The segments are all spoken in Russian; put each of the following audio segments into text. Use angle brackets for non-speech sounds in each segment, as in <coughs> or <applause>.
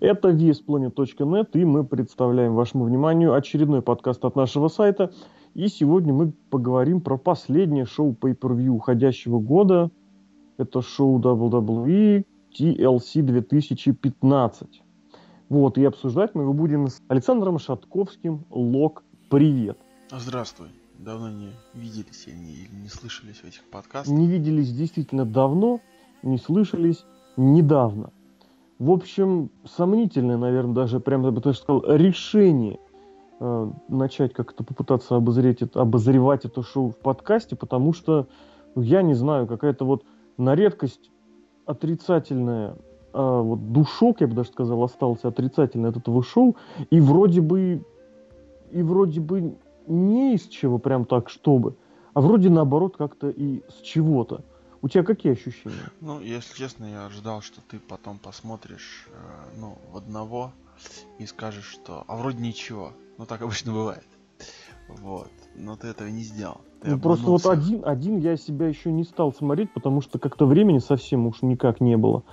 Это VSPlanet.net, и мы представляем вашему вниманию очередной подкаст от нашего сайта. И сегодня мы поговорим про последнее шоу Pay-Per-View уходящего года. Это шоу WWE TLC 2015. Вот, и обсуждать мы его будем с Александром Шатковским. Лок, привет. Здравствуй. Давно не виделись или не, не слышались в этих подкастах. Не виделись действительно давно, не слышались недавно. В общем, сомнительное, наверное, даже прямо, я бы даже сказал, решение э, начать как-то попытаться обозреть это, обозревать это шоу в подкасте, потому что, ну, я не знаю, какая-то вот на редкость отрицательная а, вот душок, я бы даже сказал, остался отрицательный от этого шоу, и вроде бы и вроде бы не из чего прям так, чтобы, а вроде наоборот как-то и с чего-то. У тебя какие ощущения? Ну, если честно, я ожидал, что ты потом посмотришь, э, ну, в одного и скажешь, что, а вроде ничего. Ну, так обычно бывает. Вот. Но ты этого не сделал. Ты ну, просто вот один, один я себя еще не стал смотреть, потому что как-то времени совсем уж никак не было.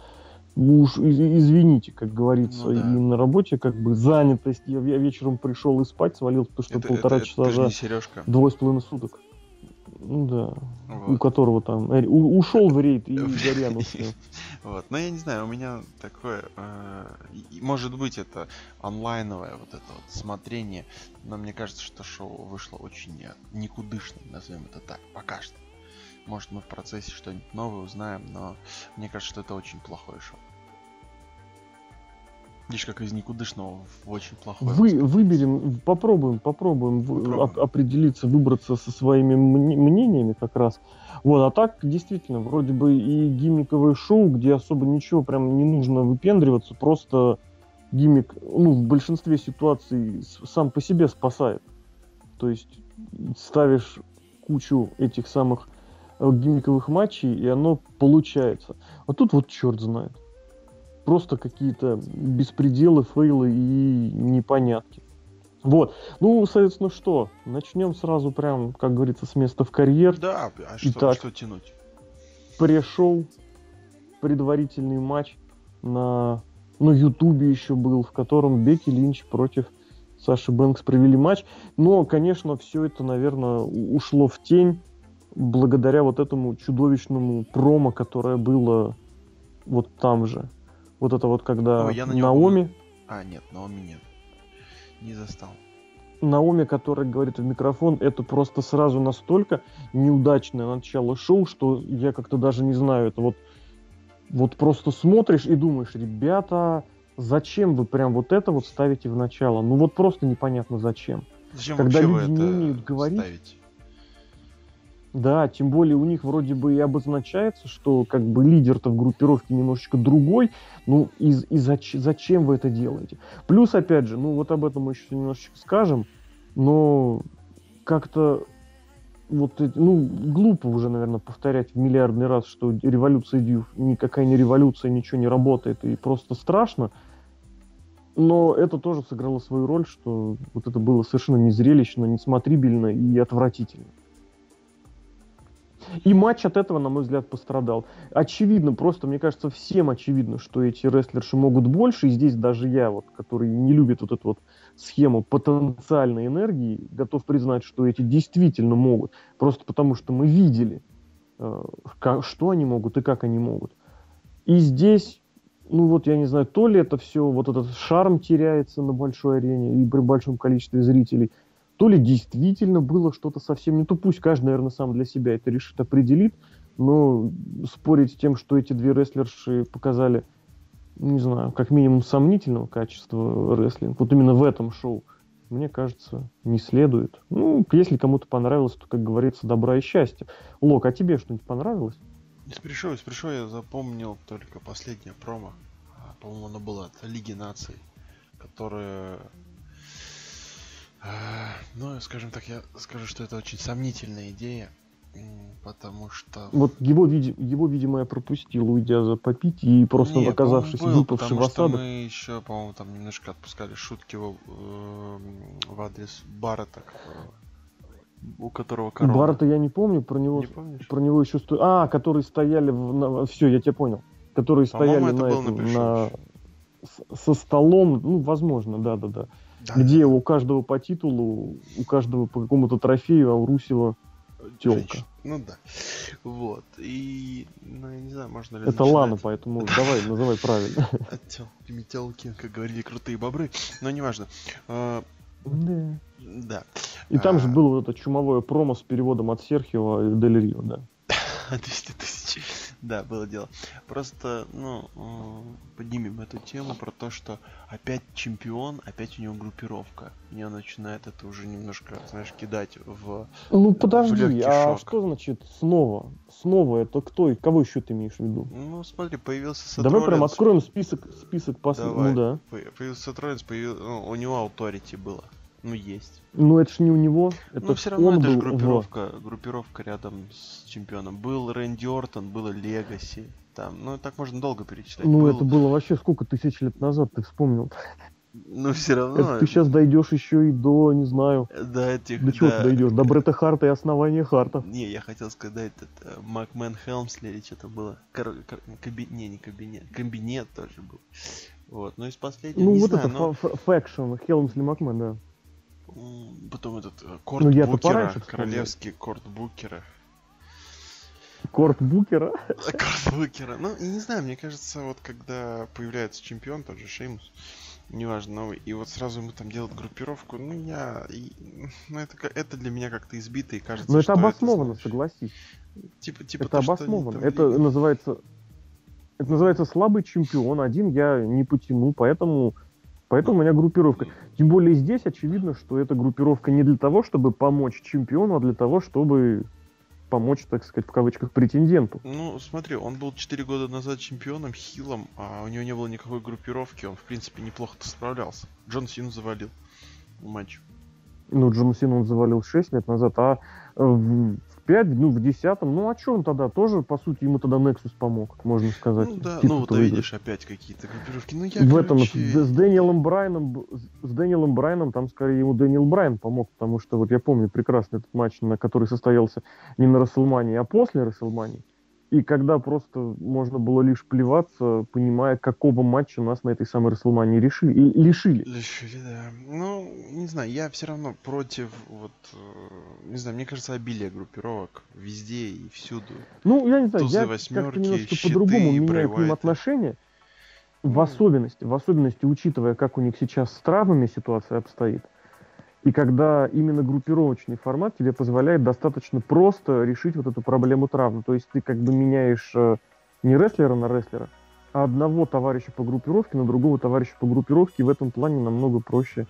Уж извините, как говорится, ну, да. и на работе как бы занятость. Я, я вечером пришел и спать, свалил, потому что это, полтора это, часа это за двое с половиной суток. Ну да. Вот. У которого там э, у, ушел в рейд и <laughs> горянул <laughs> Вот. Но я не знаю, у меня такое. Э, может быть, это онлайновое вот это вот смотрение. Но мне кажется, что шоу вышло очень никудышным, назовем это так, пока что. Может, мы в процессе что-нибудь новое узнаем, но мне кажется, что это очень плохое шоу. Видишь, как из никудышного в очень плохое. Вы, выберем, попробуем, попробуем, попробуем. Оп- определиться, выбраться со своими мнениями как раз. Вот, а так, действительно, вроде бы и гиммиковое шоу, где особо ничего прям не нужно выпендриваться, просто гиммик, ну, в большинстве ситуаций сам по себе спасает. То есть ставишь кучу этих самых э, гиммиковых матчей, и оно получается. А тут вот черт знает просто какие-то беспределы, фейлы и непонятки. Вот. Ну, соответственно, что? Начнем сразу прям, как говорится, с места в карьер. Да, а что, Итак, что тянуть? Пришел предварительный матч на, на Ютубе еще был, в котором Бекки Линч против Саши Бэнкс провели матч. Но, конечно, все это, наверное, ушло в тень благодаря вот этому чудовищному промо, которое было вот там же. Вот это вот когда Ой, я на Наоми... А, нет, Наоми нет. Не застал. Наоми, который говорит в микрофон, это просто сразу настолько неудачное начало шоу, что я как-то даже не знаю, это вот, вот просто смотришь и думаешь, ребята, зачем вы прям вот это вот ставите в начало? Ну вот просто непонятно зачем. Зачем Когда люди не умеют говорить, ставите? Да, тем более у них вроде бы и обозначается, что как бы лидер-то в группировке немножечко другой. Ну и, и зач, зачем вы это делаете? Плюс, опять же, ну вот об этом мы еще немножечко скажем, но как-то вот, ну, глупо уже, наверное, повторять в миллиардный раз, что революция Дьюф никакая не революция, ничего не работает, и просто страшно. Но это тоже сыграло свою роль, что вот это было совершенно незрелищно, несмотрибельно и отвратительно. И матч от этого, на мой взгляд, пострадал. Очевидно, просто, мне кажется, всем очевидно, что эти рестлерши могут больше. И здесь даже я, вот, который не любит вот эту вот схему потенциальной энергии, готов признать, что эти действительно могут. Просто потому, что мы видели, э, что они могут и как они могут. И здесь, ну вот, я не знаю, то ли это все, вот этот шарм теряется на большой арене и при большом количестве зрителей – то ли действительно было что-то совсем не то. Пусть каждый, наверное, сам для себя это решит, определит, но спорить с тем, что эти две рестлерши показали, не знаю, как минимум сомнительного качества рестлинг, вот именно в этом шоу, мне кажется, не следует. Ну, если кому-то понравилось, то, как говорится, добра и счастья. Лок, а тебе что-нибудь понравилось? Из пришел, из пришел я запомнил только последнее промо. А, по-моему, оно было от Лиги Наций, которое ну, скажем так, я скажу, что это очень сомнительная идея, потому что... Вот его, его видимо, я пропустил, уйдя за попить и просто Не, оказавшись был, выпавший в осадок. мы еще, по-моему, там немножко отпускали шутки в, э, в адрес Баррета, у которого корона. Баррета я не помню, про него, не про него еще сто... А, которые стояли в... На... Все, я тебя понял. Которые стояли на, этом, на... с, со столом, ну, возможно, да-да-да. Да, где у каждого по титулу, у каждого по какому-то трофею, а у Русева телка. Ну да. Вот. И, ну, я не знаю, можно ли Это начинать... Лана, поэтому давай, называй правильно. <laughs> Телки, метелки, как говорили крутые бобры. Но неважно. А, да. Да. И там же а. было вот это чумовое промо с переводом от Серхиева и Дель Рио, да. <laughs> 200 тысяч. Да, было дело. Просто, ну, поднимем эту тему про то, что опять чемпион, опять у него группировка. Меня начинает это уже немножко, знаешь, кидать в Ну, подожди, в а шок. что значит снова? Снова это кто? Кого еще ты имеешь в виду? Ну, смотри, появился Сет Давай прям откроем список, список последних. Ну да. Появился Сет появился... ну, у него authority было. Ну, есть. Ну, это ж не у него. Это ну, все равно это же группировка, в... группировка рядом с чемпионом. Был Рэнди Ортон, было Legacy. Там, ну, так можно долго перечислять. Ну, был... это было вообще сколько тысяч лет назад, ты вспомнил. Ну, все равно. Это ты сейчас дойдешь еще и до, не знаю. До этих. До чего да. ты дойдешь? До Бретта Харта и основания Харта. Не, я хотел сказать, это Макмен Хелмсли или что-то было. Cour... Cour... Каби... Не, не кабинет. Кабинет тоже был. Вот, ну из последнего. Ну, не вот знаю, это но... faction, Хелмсли Макмен, да. Потом этот э, Court ну, Букера, королевский Court Букера. Court Букера? <laughs> Court Букера. Ну, не знаю, мне кажется, вот когда появляется чемпион, тот же Шеймус, неважно, новый, и вот сразу ему там делают группировку, ну, я... И, ну, это, это для меня как-то избито, и кажется, Но это обосновано, это, согласись. Типа, типа это то, обосновано. Это называется... Это называется слабый чемпион. Один я не потяну, поэтому Поэтому у меня группировка. Тем более здесь очевидно, что эта группировка не для того, чтобы помочь чемпиону, а для того, чтобы помочь, так сказать, в кавычках, претенденту. Ну, смотри, он был 4 года назад чемпионом, хилом, а у него не было никакой группировки, он, в принципе, неплохо-то справлялся. Джон Син завалил матч. Ну, Джон Син он завалил 6 лет назад, а в 5, ну, в 10 ну, а что он тогда? Тоже, по сути, ему тогда Nexus помог, можно сказать. Ну, да, ну, вот видишь, опять какие-то группировки. Ну, я, в этом, с, с Дэниелом Брайаном, с Дэниелом Брайаном, там, скорее, ему Дэниел Брайан помог, потому что, вот я помню прекрасно этот матч, на который состоялся не на Расселмании, а после Расселмании. И когда просто можно было лишь плеваться, понимая, какого матча нас на этой самой Расселмании решили, и лишили. Лишили, да. Ну, не знаю, я все равно против, вот, э, не знаю, мне кажется, обилия группировок везде и всюду. Ну, я не знаю, Тузы, я как-то немножко по-другому меняю к ним отношения. В ну. особенности, в особенности, учитывая, как у них сейчас с травмами ситуация обстоит. И когда именно группировочный формат тебе позволяет достаточно просто решить вот эту проблему травм. То есть ты как бы меняешь э, не рестлера на рестлера, а одного товарища по группировке на другого товарища по группировке. И в этом плане намного проще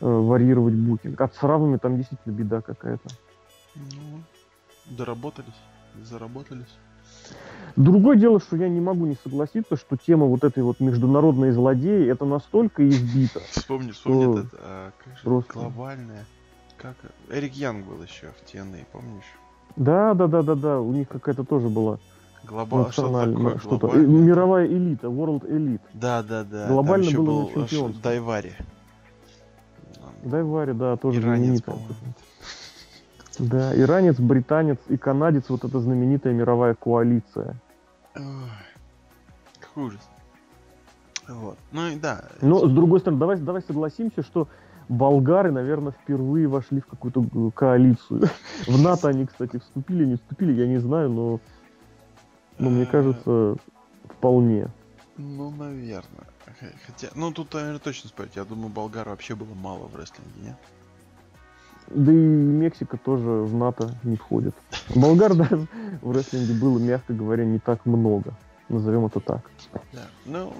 э, варьировать букинг. А с травмами там действительно беда какая-то. Ну, доработались, заработались. Другое дело, что я не могу не согласиться, что тема вот этой вот международной злодеи это настолько избита. Вспомни, вспомни этот, а, как же, просто... глобальная. Как Эрик Янг был еще в TNA, помнишь? Да, да, да, да, да. У них какая-то тоже была Глобал... что что-то. Мировая элита, World Elite. Да, да, да. Глобально Там был чемпион. Дайвари. Дайвари, да, тоже знаменитый. Да, иранец, британец и канадец, вот эта знаменитая мировая коалиция. Ой, какой ужас. Вот. Ну и да. Но, с другой стороны, давай, давай согласимся, что болгары, наверное, впервые вошли в какую-то коалицию. <laughs> В НАТО они, кстати, вступили, не вступили, я не знаю, но, но мне кажется, вполне. Ну, наверное. Хотя, ну тут, наверное, точно спорить. Я думаю, болгар вообще было мало в рестлинге, нет? Да и Мексика тоже в НАТО не входит. Болгар даже в рестлинге было, мягко говоря, не так много. Назовем это так. Да. Ну,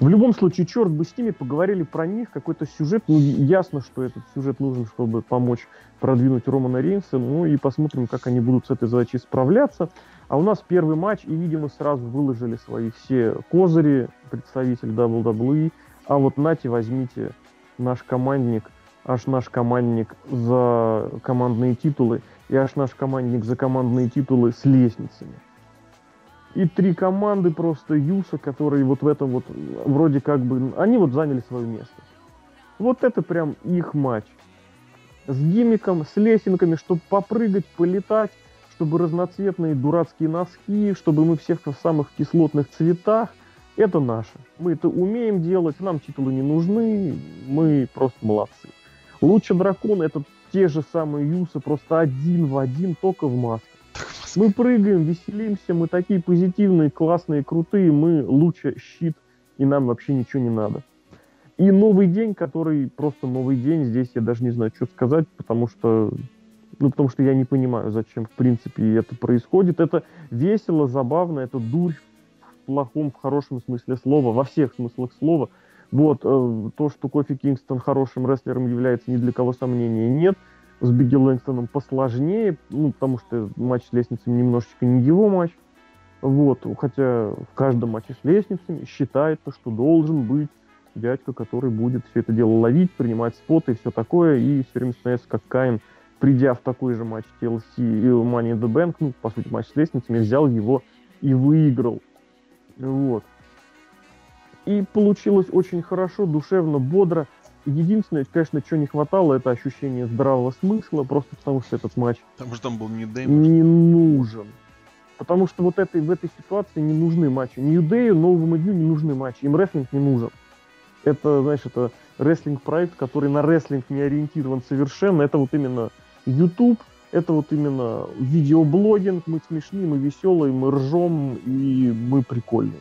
в любом случае, черт бы с ними, поговорили про них, какой-то сюжет. Ну, ясно, что этот сюжет нужен, чтобы помочь продвинуть Романа Рейнса. Ну и посмотрим, как они будут с этой задачей справляться. А у нас первый матч, и, видимо, сразу выложили свои все козыри, представитель WWE. А вот нате, возьмите наш командник – аж наш командник за командные титулы и аж наш командник за командные титулы с лестницами. И три команды просто Юса, которые вот в этом вот вроде как бы... Они вот заняли свое место. Вот это прям их матч. С гиммиком, с лесенками, чтобы попрыгать, полетать, чтобы разноцветные дурацкие носки, чтобы мы всех в самых кислотных цветах. это наше. Мы это умеем делать, нам титулы не нужны, мы просто молодцы. Лучше дракон это те же самые юсы, просто один в один, только в масках. Мы прыгаем, веселимся, мы такие позитивные, классные, крутые, мы лучше щит, и нам вообще ничего не надо. И новый день, который просто новый день, здесь я даже не знаю, что сказать, потому что ну, потому что я не понимаю, зачем, в принципе, это происходит. Это весело, забавно, это дурь в плохом, в хорошем смысле слова, во всех смыслах слова. Вот, э, то, что Кофи Кингстон хорошим рестлером является, ни для кого сомнения нет. С Бигги Лэнгстоном посложнее, ну, потому что матч с лестницами немножечко не его матч. Вот, хотя в каждом матче с лестницами считается, что должен быть дядька, который будет все это дело ловить, принимать споты и все такое, и все время становится как Каин придя в такой же матч TLC и Money in the Bank, ну, по сути, матч с лестницами, взял его и выиграл. Вот. И получилось очень хорошо, душевно, бодро. Единственное, конечно, что не хватало, это ощущение здравого смысла, просто потому что этот матч потому что там был New Day, не нужен. Потому что вот этой, в этой ситуации не нужны матчи. New Day, новому дню не нужны матчи. Им рестлинг не нужен. Это, знаешь, это рестлинг-проект, который на рестлинг не ориентирован совершенно. Это вот именно YouTube это вот именно видеоблогинг, мы смешные, мы веселые, мы ржем и мы прикольные.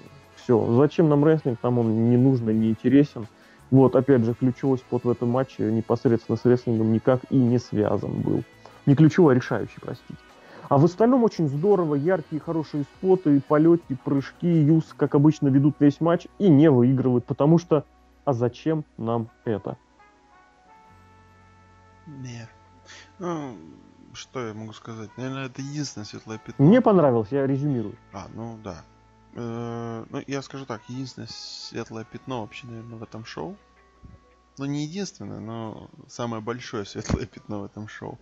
Все. Зачем нам рестлинг? Нам он не нужно, не интересен. Вот, опять же, ключевой спот в этом матче непосредственно с рестлингом никак и не связан был. Не ключевой, а решающий, простите. А в остальном очень здорово, яркие, хорошие споты, полеты, прыжки. Юз, как обычно, ведут весь матч и не выигрывают, потому что а зачем нам это? Нет. Ну, что я могу сказать? Наверное, это единственное светлое пятно. Мне понравилось, я резюмирую. А, ну да. Э, ну, я скажу так, единственное светлое пятно вообще, наверное, в этом шоу. Ну, не единственное, но самое большое светлое пятно в этом шоу.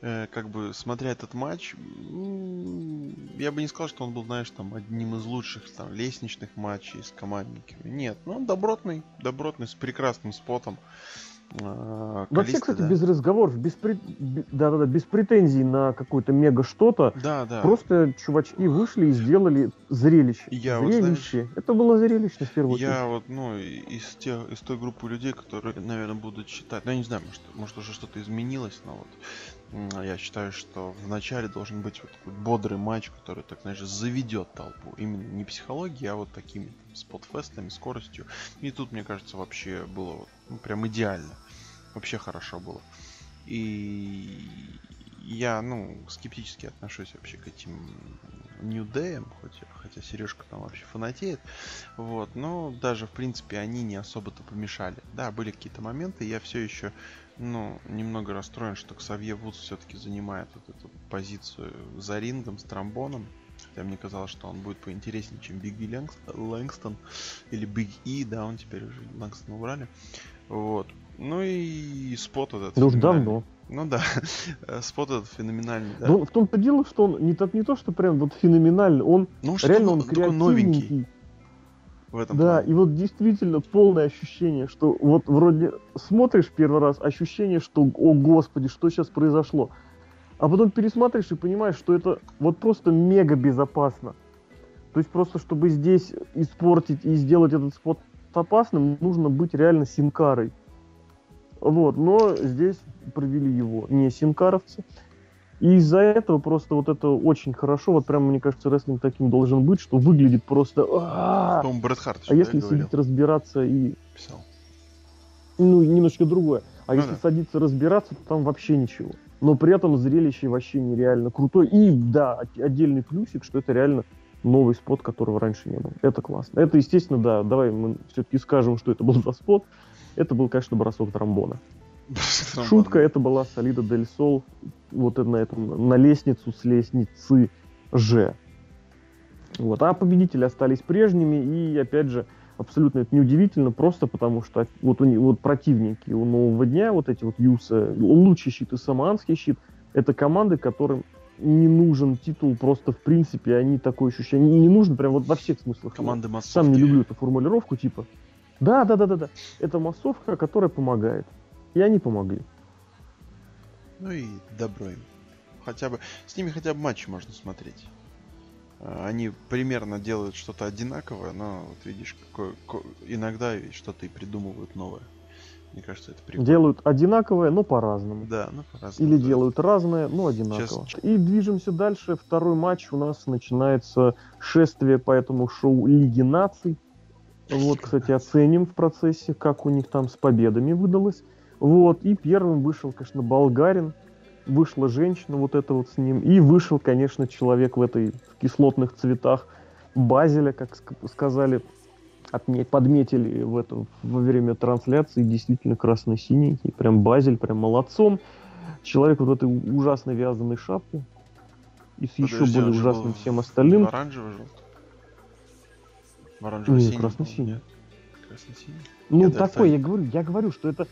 Э, как бы, смотря этот матч, я бы не сказал, что он был, знаешь, там, одним из лучших там, лестничных матчей с командниками. Нет, ну, он добротный, добротный, с прекрасным спотом. А, Вообще, кстати, да. без разговоров, без, при... да, да, да, без претензий на какое-то мега что-то. Да, да. Просто чувачки вышли и сделали зрелище. Я зрелище. Вот, знаешь, Это было зрелище в первую очередь. Я вот, ну, из, тех, из той группы людей, которые, наверное, будут считать, ну, я не знаю, может, может уже что-то изменилось, но вот я считаю, что вначале должен быть вот такой бодрый матч, который, так знаешь, заведет толпу. Именно не психологией, а вот такими там, спотфестами, скоростью. И тут, мне кажется, вообще было вот ну, прям идеально. Вообще хорошо было. И я, ну, скептически отношусь вообще к этим New Day, хоть, хотя Сережка там вообще фанатеет. Вот, но даже, в принципе, они не особо-то помешали. Да, были какие-то моменты, я все еще, ну, немного расстроен, что Ксавье Вудс все-таки занимает вот эту позицию за рингом с тромбоном. Хотя мне казалось, что он будет поинтереснее, чем Бигги Лэнгстон или Биг И, да, он теперь уже Лэнгстон убрали. Вот. Ну и спот этот. Да уж давно. Ну да, <laughs> спот этот феноменальный. Да? Ну, в том-то дело, что он не, так, не то, что прям вот феноменальный, он ну, реально он креативненький. новенький. В этом да, плане. и вот действительно полное ощущение, что вот вроде смотришь первый раз, ощущение, что, о господи, что сейчас произошло. А потом пересматриваешь и понимаешь, что это вот просто мега безопасно. То есть просто, чтобы здесь испортить и сделать этот спот опасным, нужно быть реально синкарой. Вот, но здесь провели его не синкаровцы. И из-за этого просто вот это очень хорошо. Вот прямо, мне кажется, рестлинг таким должен быть, что выглядит просто... По-моему, Брэд Харт А если сидеть разбираться и... Писал. Ну, немножечко другое. А ну, если да. садиться разбираться, то там вообще ничего. Но при этом зрелище вообще нереально крутое. И, да, отдельный плюсик, что это реально новый спот, которого раньше не было. Это классно. Это, естественно, да, давай мы все-таки скажем, что это был <laughs> за спот. Это был, конечно, бросок тромбона. Шутка это была Солида Дель Сол, вот на этом, на лестницу с лестницы Ж. Вот. А победители остались прежними, и опять же, абсолютно это неудивительно, просто потому что вот, у, вот противники у нового дня, вот эти вот Юса, лучший щит и Саманский щит, это команды, которым не нужен титул просто в принципе, они такое ощущение, не, не нужно прям вот во всех смыслах. Команды массовки. Сам не люблю эту формулировку, типа, да, да, да, да, да, это массовка, которая помогает. И они помогли. Ну и добро им. Хотя бы, с ними хотя бы матчи можно смотреть. э, они примерно делают что-то одинаковое, но вот видишь, какое, иногда что-то и придумывают новое. Мне кажется, это прикольно. Делают одинаковое, но по-разному. Да, ну по-разному. Или да. делают разное, но одинаково. Сейчас... И движемся дальше. Второй матч у нас начинается шествие по этому шоу Лиги наций. Вот, кстати, оценим в процессе, как у них там с победами выдалось. Вот, и первым вышел, конечно, болгарин, вышла женщина вот это вот с ним, и вышел, конечно, человек в этой в кислотных цветах Базеля, как сказали, отметь, подметили в этом во время трансляции, действительно красно-синенький, прям Базель, прям молодцом. Человек вот в этой ужасной вязаной шапке и с Подожди, еще более ужасным всем остальным. Оранжевый желтый? В оранжево-синий? красно-синий. Красно-синий? Ну, я такой, я говорю, я говорю, что это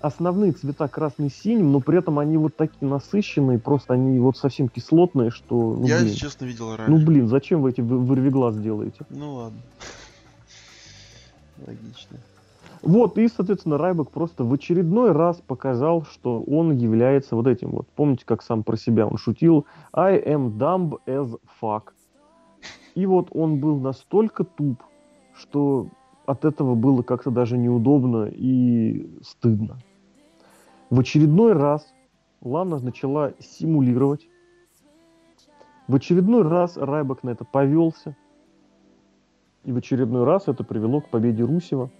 основные цвета красный синим, но при этом они вот такие насыщенные, просто они вот совсем кислотные, что... Ну, я, блин. честно, видел раньше. Ну, блин, зачем вы эти вырвиглаз делаете? Ну, ладно. <laughs> Логично. Вот, и, соответственно, Райбек просто в очередной раз показал, что он является вот этим вот. Помните, как сам про себя он шутил? I am dumb as fuck. И вот он был настолько туп, что от этого было как-то даже неудобно и стыдно. В очередной раз Лана начала симулировать. В очередной раз Райбак на это повелся. И в очередной раз это привело к победе Русева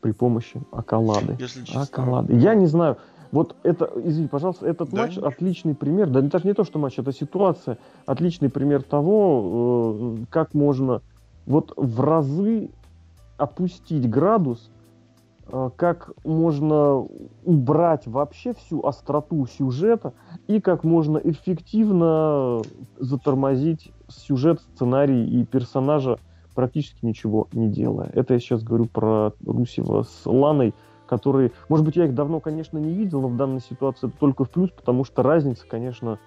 при помощи Акалады. Если честно. Акалады. Я не знаю. Вот это, извини, пожалуйста, этот да, матч отличный пример, да даже не то, что матч, это ситуация, отличный пример того, э, как можно вот в разы опустить градус как можно убрать вообще всю остроту сюжета и как можно эффективно затормозить сюжет, сценарий и персонажа, практически ничего не делая. Это я сейчас говорю про Русева с Ланой, которые, может быть, я их давно, конечно, не видел, но в данной ситуации это только в плюс, потому что разница, конечно,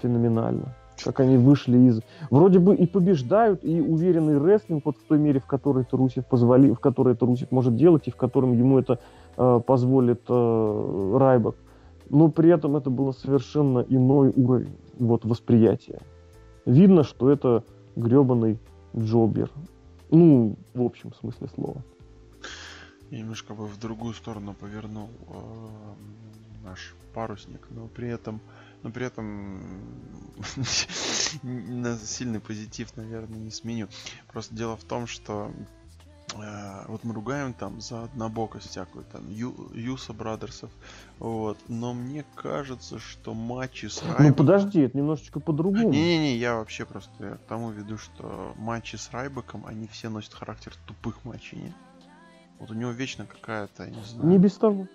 феноменальна как они вышли из... Вроде бы и побеждают, и уверенный рестлинг вот в той мере, в которой Тарусев позволи... в которой Тарусев может делать, и в котором ему это э, позволит э, Райбак. Но при этом это было совершенно иной уровень вот, восприятия. Видно, что это гребаный джобер. Ну, в общем смысле слова. Я немножко бы в другую сторону повернул э, наш парусник, но при этом но при этом <laughs> на сильный позитив, наверное, не сменю. Просто дело в том, что э, вот мы ругаем там за однобокость всякую, там, Ю, Юса Брадерсов, вот, но мне кажется, что матчи с Райбаком... Ну подожди, это немножечко по-другому. Не-не-не, я вообще просто я к тому веду, что матчи с Райбаком, они все носят характер тупых матчей, нет? Вот у него вечно какая-то, не знаю... Не без того.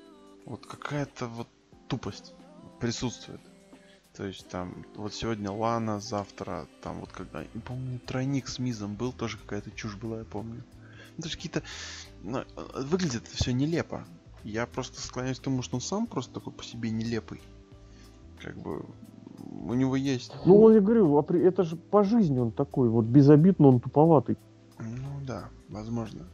Вот какая-то вот тупость присутствует. То есть там, вот сегодня Лана, завтра там вот когда, помню, тройник с Мизом был, тоже какая-то чушь была, я помню. Ну, то есть какие-то, ну, выглядит все нелепо. Я просто склоняюсь к тому, что он сам просто такой по себе нелепый. Как бы у него есть. Ну, я говорю, это же по жизни он такой, вот безобидно он туповатый. Ну да, возможно.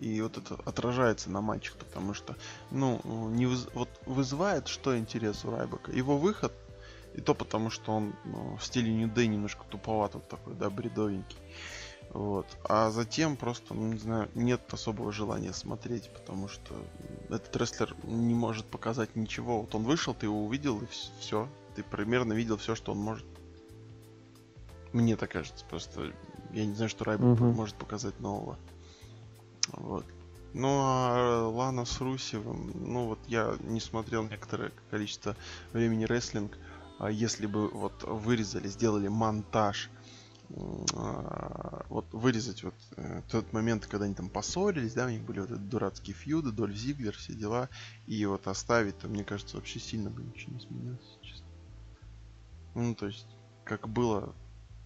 И вот это отражается на матчах, потому что, ну, не выз... вот вызывает что интерес у Райбека. Его выход и то потому, что он ну, в стиле New Day немножко туповат, вот такой, да, бредовенький. Вот. А затем просто, ну, не знаю, нет особого желания смотреть, потому что этот рестлер не может показать ничего. Вот он вышел, ты его увидел, и все. Ты примерно видел все, что он может. Мне так кажется. Просто я не знаю, что Райбл угу. может показать нового. Вот. Ну а Лана с Русевым, ну вот я не смотрел некоторое количество времени рестлинг. А если бы вот вырезали, сделали монтаж, а, вот вырезать вот э, тот момент, когда они там поссорились, да, у них были вот эти дурацкие фьюды, Дольф Зиглер, все дела, и вот оставить, то мне кажется, вообще сильно бы ничего не изменилось, честно. Ну, то есть, как было,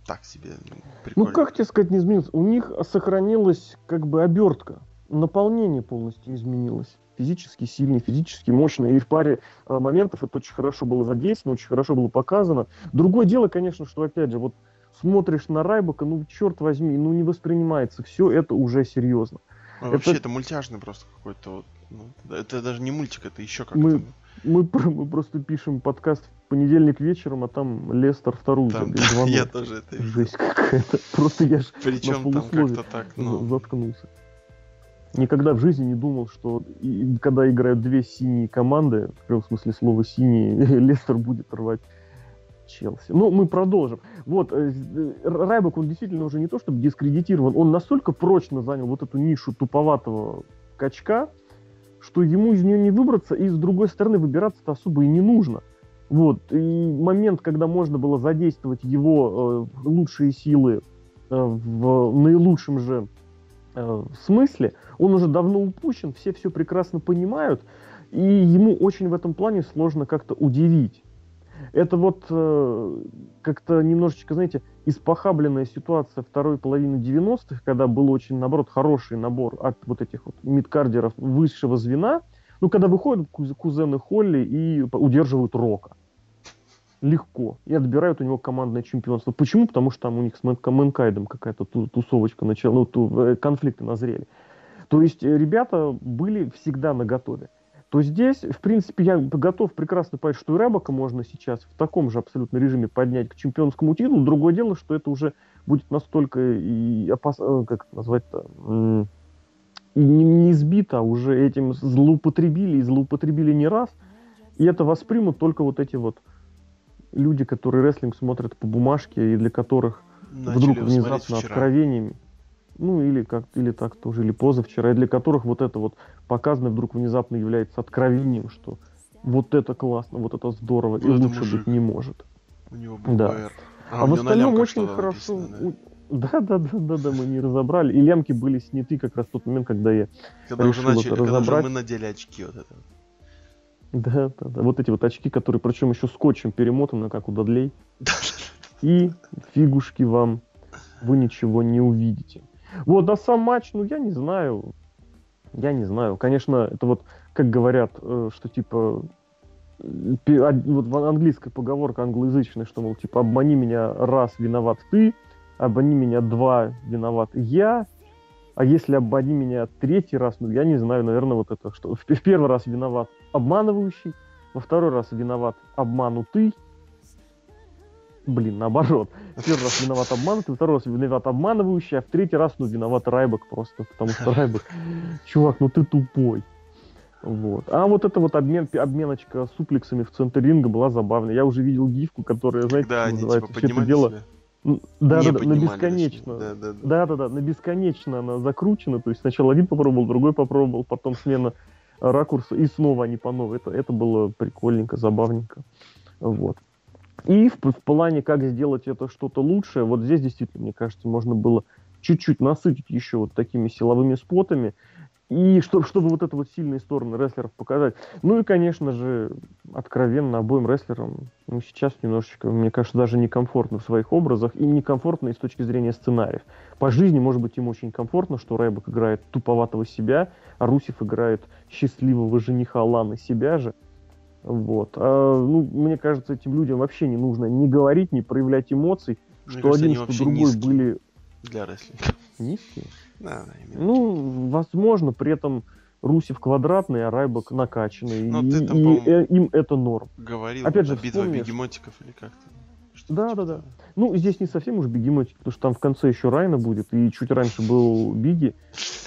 так себе. Прикольно. Ну, как тебе сказать, не изменилось? У них сохранилась как бы обертка, наполнение полностью изменилось физически сильный, физически мощный. И в паре э, моментов это очень хорошо было задействовано, очень хорошо было показано. Другое дело, конечно, что, опять же, вот смотришь на Райбака, ну, черт возьми, ну, не воспринимается. Все это уже серьезно. Ну, это... Вообще, это мультяшный просто какой-то вот. Ну, это даже не мультик, это еще как-то. Мы... Мы, <laughs> мы просто пишем подкаст в понедельник вечером, а там Лестер вторую там, да, Я тоже это видел. Жесть какая-то. Просто я ж Причем там так, ну... заткнулся. Никогда в жизни не думал, что и, когда играют две синие команды, в прямом смысле слова синие, <laughs> Лестер будет рвать Челси. Ну, мы продолжим. Вот, э, Райбек, он действительно уже не то чтобы дискредитирован, он настолько прочно занял вот эту нишу туповатого качка, что ему из нее не выбраться, и с другой стороны выбираться-то особо и не нужно. Вот, и момент, когда можно было задействовать его э, лучшие силы э, в наилучшем же э, смысле, он уже давно упущен, все все прекрасно понимают, и ему очень в этом плане сложно как-то удивить. Это вот э, как-то немножечко, знаете, испохабленная ситуация второй половины 90-х, когда был очень, наоборот, хороший набор от вот этих вот мидкардеров высшего звена, ну, когда выходят кузены Холли и удерживают Рока. Легко. И отбирают у него командное чемпионство. Почему? Потому что там у них с Мэнкайдом какая-то тусовочка начала, ну, ту, э, конфликты назрели. То есть э, ребята были всегда наготове то здесь, в принципе, я готов прекрасно понять, что и Рэбака можно сейчас в таком же абсолютно режиме поднять к чемпионскому титулу. Другое дело, что это уже будет настолько и опас... Э, как назвать-то, и не, не сбито, а уже этим злоупотребили и злоупотребили не раз. И это воспримут только вот эти вот люди, которые рестлинг смотрят по бумажке и для которых Начали вдруг внезапно откровениями ну или как или так тоже, или позавчера, и для которых вот это вот показано вдруг внезапно является откровением, что вот это классно, вот это здорово, ну, и лучше мужик. быть не может. У него был да. БР. А, а в остальном очень хорошо. Написано, да? Да, да, да, да, да, мы не разобрали. И лямки были сняты как раз в тот момент, когда я когда решил уже начали, это разобрать. Когда уже мы надели очки вот это. Да, да, да. Вот эти вот очки, которые, причем еще скотчем перемотаны, как у Дадлей. И фигушки вам, вы ничего не увидите. Вот, а сам матч, ну, я не знаю. Я не знаю. Конечно, это вот, как говорят, э, что типа вот в английской поговорка англоязычная, что, мол, типа, обмани меня раз, виноват ты, обмани меня два, виноват я, а если обмани меня третий раз, ну, я не знаю, наверное, вот это, что в, в первый раз виноват обманывающий, во второй раз виноват обманутый, блин, наоборот. В первый раз виноват обманутый, второй раз виноват обманывающий, а в третий раз, ну, виноват Райбок просто, потому что Райбок, чувак, ну ты тупой. Вот. А вот эта вот обмен, обменочка суплексами в центре ринга была забавная. Я уже видел гифку, которая, знаете, да, называется типа, все это дело... Себя. Да, да, да, на бесконечно. Да да, да. да, да, да, на бесконечно она закручена. То есть сначала один попробовал, другой попробовал, потом смена ракурса, и снова они по новой. Это, это было прикольненько, забавненько. Вот. И в, в плане, как сделать это что-то лучшее, вот здесь действительно, мне кажется, можно было чуть-чуть насытить еще вот такими силовыми спотами, и чтобы, чтобы вот это вот сильные стороны рестлеров показать. Ну и, конечно же, откровенно обоим рестлерам ну, сейчас немножечко, мне кажется, даже некомфортно в своих образах, и некомфортно и с точки зрения сценариев. По жизни, может быть, им очень комфортно, что Райбок играет туповатого себя, а Русев играет счастливого жениха Ланы себя же. Вот. А, ну, мне кажется, этим людям вообще не нужно ни говорить, ни проявлять эмоций, мне что кажется, один, что другой были... Для рестлинга. Низкие? Да, Ну, возможно, при этом Русев квадратный, а Райбок накачанный. Но и, там, и, и им это норм. Говорил, Опять же, битва вспомнишь... бегемотиков или как-то. Да, да, да. Ну, здесь не совсем уж бегемотик, потому что там в конце еще Райна будет, и чуть раньше был Биги.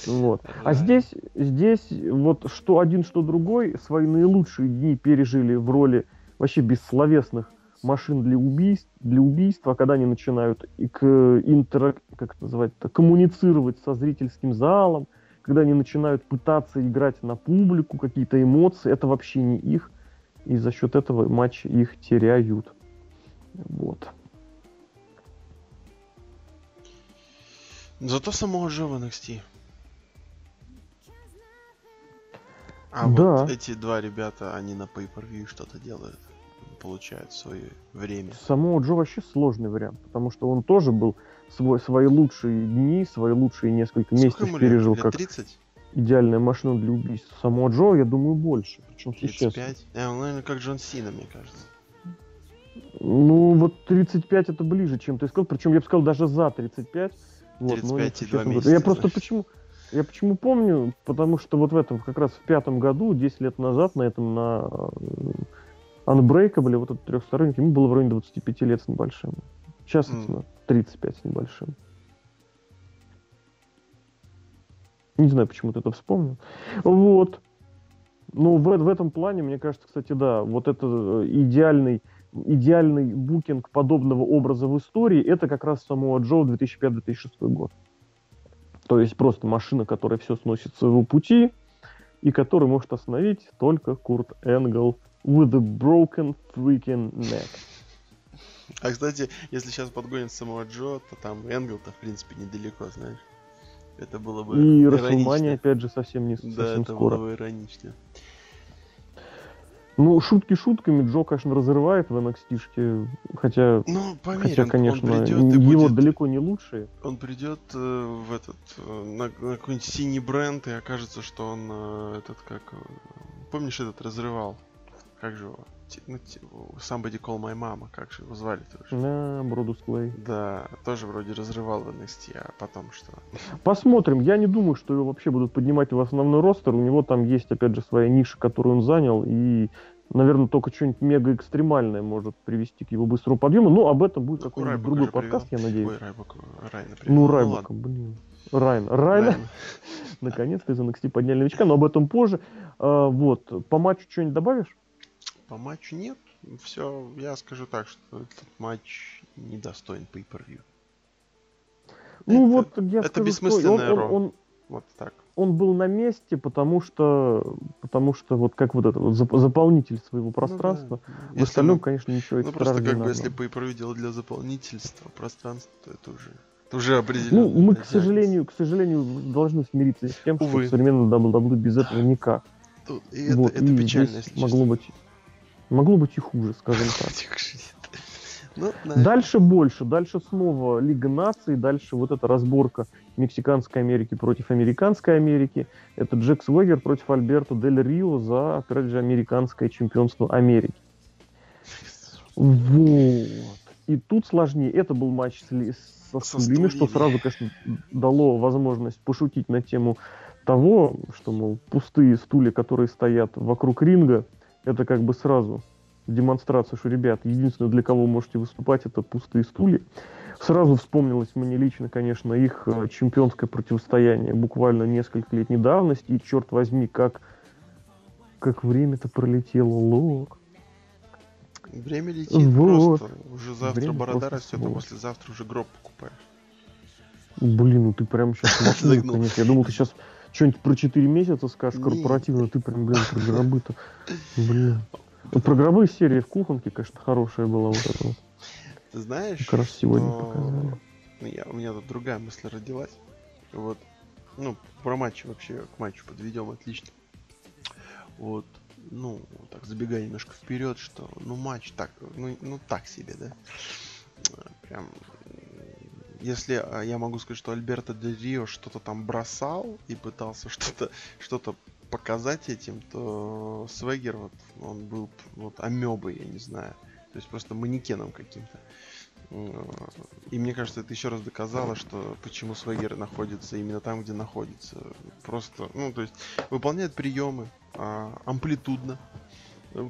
Вот. А здесь, здесь вот что один, что другой свои наилучшие дни пережили в роли вообще бессловесных машин для убийств, для убийства, когда они начинают и к интер, как это называть, коммуницировать со зрительским залом, когда они начинают пытаться играть на публику, какие-то эмоции, это вообще не их, и за счет этого матчи их теряют. Вот. Зато самого же в NXT. А да. вот эти два ребята, они на Pay-Per-View что-то делают. Получают свое время. Самого Джо вообще сложный вариант, потому что он тоже был свой, свои лучшие дни, свои лучшие несколько Сколько месяцев пережил лет? как 30? идеальная машина для убийства. Самого Джо, я думаю, больше. Причем 35? сейчас. Э, он, наверное, как Джон Сина, мне кажется. Ну, вот 35 это ближе, чем ты сказал. Причем я бы сказал даже за 35. Вот, 35 и 2 месяца. Я просто почему... Я почему помню? Потому что вот в этом, как раз в пятом году, 10 лет назад, на этом, на Unbreakable, вот этот трехсторонник, ему было в районе 25 лет с небольшим. Сейчас mm. это 35 с небольшим. Не знаю, почему ты это вспомнил. Вот. Ну, в, в этом плане, мне кажется, кстати, да, вот это э, идеальный, идеальный букинг подобного образа в истории, это как раз самого Джо 2005-2006 год. То есть просто машина, которая все сносит с своего пути, и который может остановить только Курт Энгл with a broken freaking neck. А, кстати, если сейчас подгонят самого Джо, то там Энгл-то, в принципе, недалеко, знаешь. Это было бы И Расселмания, опять же, совсем не совсем Да, это скоро. было бы иронично. Ну, шутки шутками, Джо, конечно, разрывает в NXT, хотя, ну, поверь, хотя он, конечно, он придет его будет, далеко не лучшие. Он придет э, в этот, э, на, на какой-нибудь синий бренд, и окажется, что он э, этот, как, помнишь, этот разрывал? Как же его? ну, Somebody Call My Mama, как же его звали тоже? Да, Бродус Клей. Да, тоже вроде разрывал в NXT, а потом что? Посмотрим. Я не думаю, что его вообще будут поднимать в основной ростер. У него там есть, опять же, своя ниша, которую он занял, и Наверное, только что-нибудь мега экстремальное может привести к его быстрому подъему. Но об этом будет какой-нибудь другой подкаст, привел. я надеюсь. Ой, Райбак, Райна привел. Ну, Райбака, ну, блин. Райан. Райна. <laughs> Наконец-то из NXT подняли новичка, но об этом позже. А, вот. По матчу что-нибудь добавишь? По матчу нет. Все, я скажу так, что этот матч недостоин pay-per-view. Ну это, вот, я это скажу, бессмысленное он, он, он, вот так. Он был на месте, потому что, потому что вот как вот это вот заполнитель своего пространства. Ну, да. В остальном, мы, конечно, ничего Ну просто как бы если pay per делать для заполнительства пространства, то это уже это уже определенно. Ну, мы, к сожалению, к сожалению, должны смириться с тем, Увы. что современный WWE без этого никак. Тут, и это, вот, это и печально, если могло честно. быть, могло быть и хуже, скажем так. Ну, дальше больше, дальше снова Лига наций, дальше вот эта разборка Мексиканской Америки против Американской Америки. Это Джек Свегер против Альберто Дель Рио за, опять же, американское чемпионство Америки. Вот. И тут сложнее. Это был матч с, со, со стульями, что сразу, конечно, дало возможность пошутить на тему того, что, мол, пустые стулья, которые стоят вокруг ринга, это как бы сразу демонстрацию, что, ребят, единственное, для кого можете выступать, это пустые стулья. Сразу вспомнилось мне лично, конечно, их э, чемпионское противостояние буквально несколько лет недавности, и, черт возьми, как, как время-то пролетело, лок. Время летит вот. просто. Уже завтра время борода растет, а послезавтра уже гроб покупаешь. Блин, ну ты прям сейчас конечно. Я думал, ты сейчас что-нибудь про 4 месяца скажешь корпоративно, ты прям, блин, про <laughs> гробы-то. Блин. Ну, про гробы серии в кухонке, конечно, хорошая была вот эта вот. Ты знаешь, как раз сегодня но... показали. Ну, я, у меня тут другая мысль родилась. Вот. Ну, про матч вообще, к матчу подведем отлично. Вот, ну, так забегая немножко вперед, что, ну, матч так, ну, ну так себе, да. Прям, если а, я могу сказать, что Альберто Де Рио что-то там бросал и пытался <laughs> что-то что-то показать этим, то Свегер, вот, он был вот амебой, я не знаю. То есть просто манекеном каким-то. И мне кажется, это еще раз доказало, что почему Свегер находится именно там, где находится. Просто, ну, то есть, выполняет приемы а, амплитудно,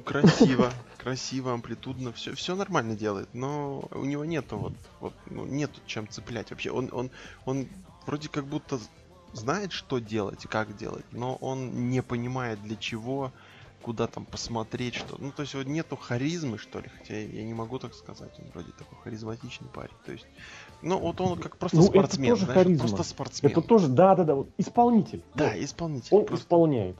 красиво, <laughs> красиво, амплитудно, все, все нормально делает, но у него нету вот, вот ну, нету чем цеплять вообще. Он, он, он вроде как будто знает, что делать и как делать, но он не понимает для чего, куда там посмотреть, что. Ну, то есть вот нету харизмы, что ли, хотя я не могу так сказать, он вроде такой харизматичный парень. То есть, ну, вот он как просто ну, спортсмен, это тоже знаешь, харизма. просто спортсмен. Это тоже, да-да-да, вот исполнитель. Да, вот. исполнитель. Он просто... исполняет.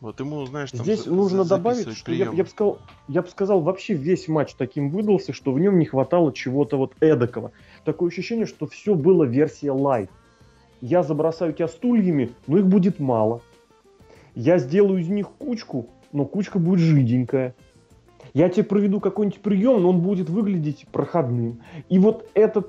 Вот ему, знаешь, там Здесь за- нужно добавить, что я, я бы сказал, я бы сказал, вообще весь матч таким выдался, что в нем не хватало чего-то вот эдакого. Такое ощущение, что все было версия лайт я забросаю тебя стульями, но их будет мало. Я сделаю из них кучку, но кучка будет жиденькая. Я тебе проведу какой-нибудь прием, но он будет выглядеть проходным. И вот это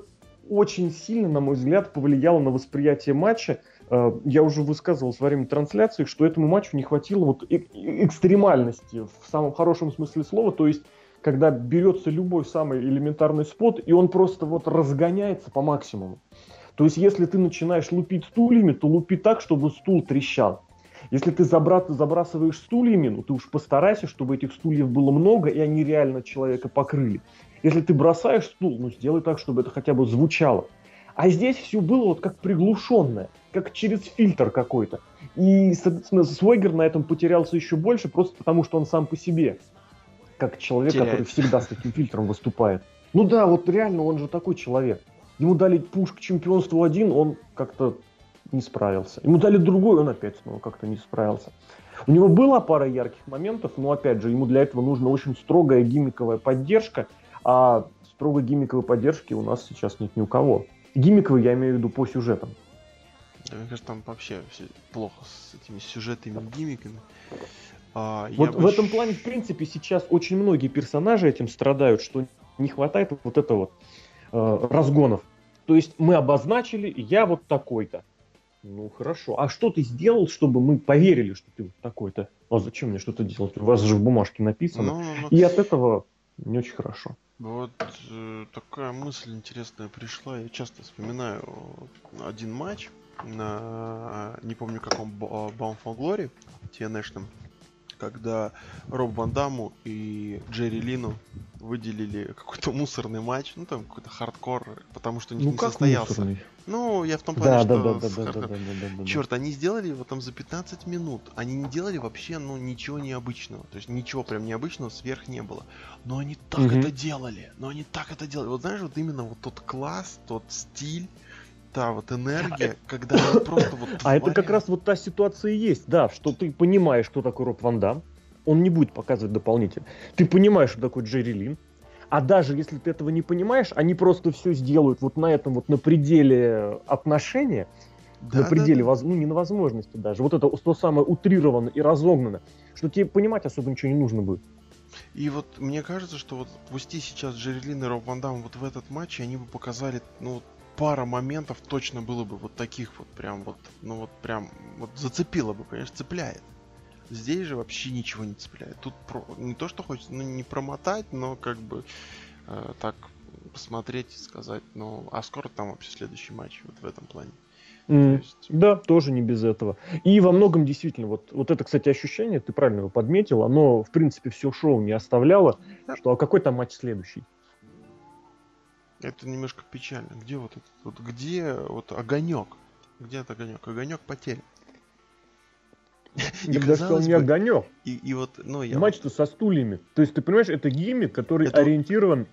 очень сильно, на мой взгляд, повлияло на восприятие матча. Э, я уже высказывал во время трансляции, что этому матчу не хватило вот экстремальности в самом хорошем смысле слова. То есть, когда берется любой самый элементарный спот, и он просто вот разгоняется по максимуму. То есть, если ты начинаешь лупить стульями, то лупи так, чтобы стул трещал. Если ты забра- забрасываешь стульями, ну ты уж постарайся, чтобы этих стульев было много, и они реально человека покрыли. Если ты бросаешь стул, ну сделай так, чтобы это хотя бы звучало. А здесь все было вот как приглушенное, как через фильтр какой-то. И, соответственно, Свойгер на этом потерялся еще больше, просто потому что он сам по себе, как человек, Теряет. который всегда с таким фильтром выступает. Ну да, вот реально он же такой человек. Ему дали пуш к чемпионству один, он как-то не справился. Ему дали другой, он опять снова как-то не справился. У него была пара ярких моментов, но опять же, ему для этого нужна очень строгая гиммиковая поддержка, а строгой гиммиковой поддержки у нас сейчас нет ни у кого. Гиммиковый я имею в виду по сюжетам. Да, мне кажется, там вообще все плохо с этими сюжетами гиммиками. А, вот в этом плане, в принципе, сейчас очень многие персонажи этим страдают, что не хватает вот этого вот э, разгонов. То есть мы обозначили, я вот такой-то. Ну хорошо. А что ты сделал, чтобы мы поверили, что ты вот такой-то? А зачем мне что-то делать? У вас же в бумажке написано. Ну, ну, ну. И от этого не очень хорошо. Вот э, такая мысль интересная пришла. Я часто вспоминаю один матч на не помню каком Bound for Glory TNS-шном, когда Роб Ван Даму и Джерри Лину выделили какой-то мусорный матч, ну там какой-то хардкор, потому что ну, не как состоялся. Мусорный? Ну, я в том плане, да, что... Да, да, да, да, да, да, да, Черт, они сделали его там за 15 минут. Они не делали вообще, ну, ничего необычного. То есть ничего прям необычного сверх не было. Но они так угу. это делали. Но они так это делали. Вот знаешь, вот именно вот тот класс, тот стиль, та вот энергия, когда они просто вот... <laughs> А это как раз вот та ситуация и есть, да, что ты понимаешь, кто такой Роб Ван Дам, он не будет показывать дополнительно. Ты понимаешь, что такой Джерри Лин, а даже если ты этого не понимаешь, они просто все сделают вот на этом вот на пределе отношения, да, на пределе, да. Воз, ну не на возможности даже. Вот это то самое утрировано и разогнано, что тебе понимать особо ничего не нужно будет. И вот мне кажется, что вот пусти сейчас Джерелин и Роб Ван Дам вот в этот матч, и они бы показали, ну, пара моментов точно было бы вот таких вот прям вот, ну вот прям вот зацепило бы, конечно, цепляет. Здесь же вообще ничего не цепляет. Тут про, не то, что хочется, ну не промотать, но как бы э, так посмотреть и сказать, ну, а скоро там вообще следующий матч вот в этом плане. Mm, есть... Да, тоже не без этого. И во многом действительно, вот, вот это, кстати, ощущение, ты правильно его подметил, оно, в принципе, все шоу не оставляло, что а какой там матч следующий? Это немножко печально. Где вот этот, вот где вот огонек? Где этот огонек? Огонек потерян. Я бы сказал, не огонек. И, и вот, ну, я... Матч-то со стульями. То есть, ты понимаешь, это гиммик, который это... ориентирован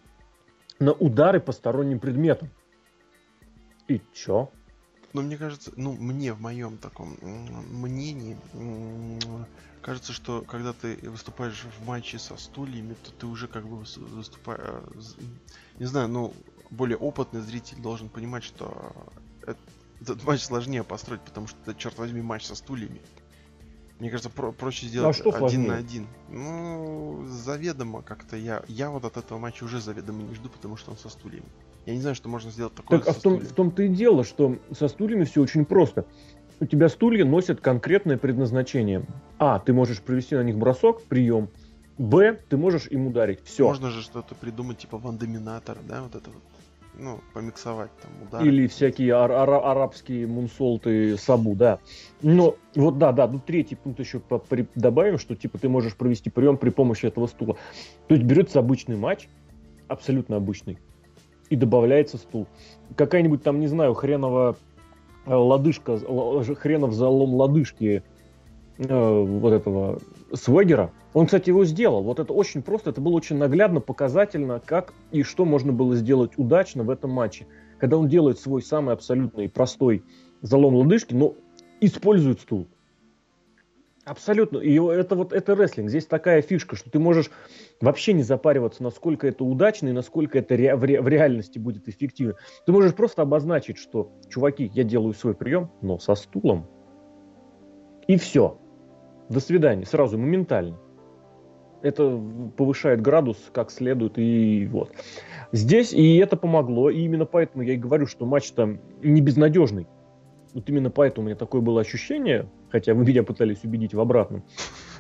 на удары по сторонним предметам. И чё? Ну, мне кажется, ну, мне в моем таком мнении кажется, что когда ты выступаешь в матче со стульями, то ты уже как бы выступаешь... Э, не знаю, ну, более опытный зритель должен понимать, что этот матч сложнее построить, потому что это, черт возьми, матч со стульями. Мне кажется, про проще ну, сделать а один на один. Ну, заведомо как-то я. Я вот от этого матча уже заведомо не жду, потому что он со стульями. Я не знаю, что можно сделать такое. Так, а в том, в том-то и дело, что со стульями все очень просто. У тебя стулья носят конкретное предназначение. А, ты можешь провести на них бросок, прием. Б, ты можешь им ударить. Все. Можно же что-то придумать, типа вандоминатор, да, вот это вот ну, помиксовать там удары. Или всякие ар- ар- арабские мунсолты сабу, да. Но вот да, да, ну третий пункт еще при- добавим, что типа ты можешь провести прием при помощи этого стула. То есть берется обычный матч, абсолютно обычный, и добавляется стул. Какая-нибудь там, не знаю, хренова э, лодыжка, хренов залом лодыжки э, вот этого Свегера, он, кстати, его сделал. Вот это очень просто, это было очень наглядно, показательно, как и что можно было сделать удачно в этом матче. Когда он делает свой самый абсолютный простой залом лодыжки, но использует стул. Абсолютно. И это вот это рестлинг. Здесь такая фишка, что ты можешь вообще не запариваться, насколько это удачно и насколько это ре- в, ре- в реальности будет эффективно. Ты можешь просто обозначить, что, чуваки, я делаю свой прием, но со стулом. И все. До свидания. Сразу, моментально это повышает градус как следует, и вот. Здесь и это помогло, и именно поэтому я и говорю, что матч там не безнадежный. Вот именно поэтому у меня такое было ощущение, хотя вы меня пытались убедить в обратном.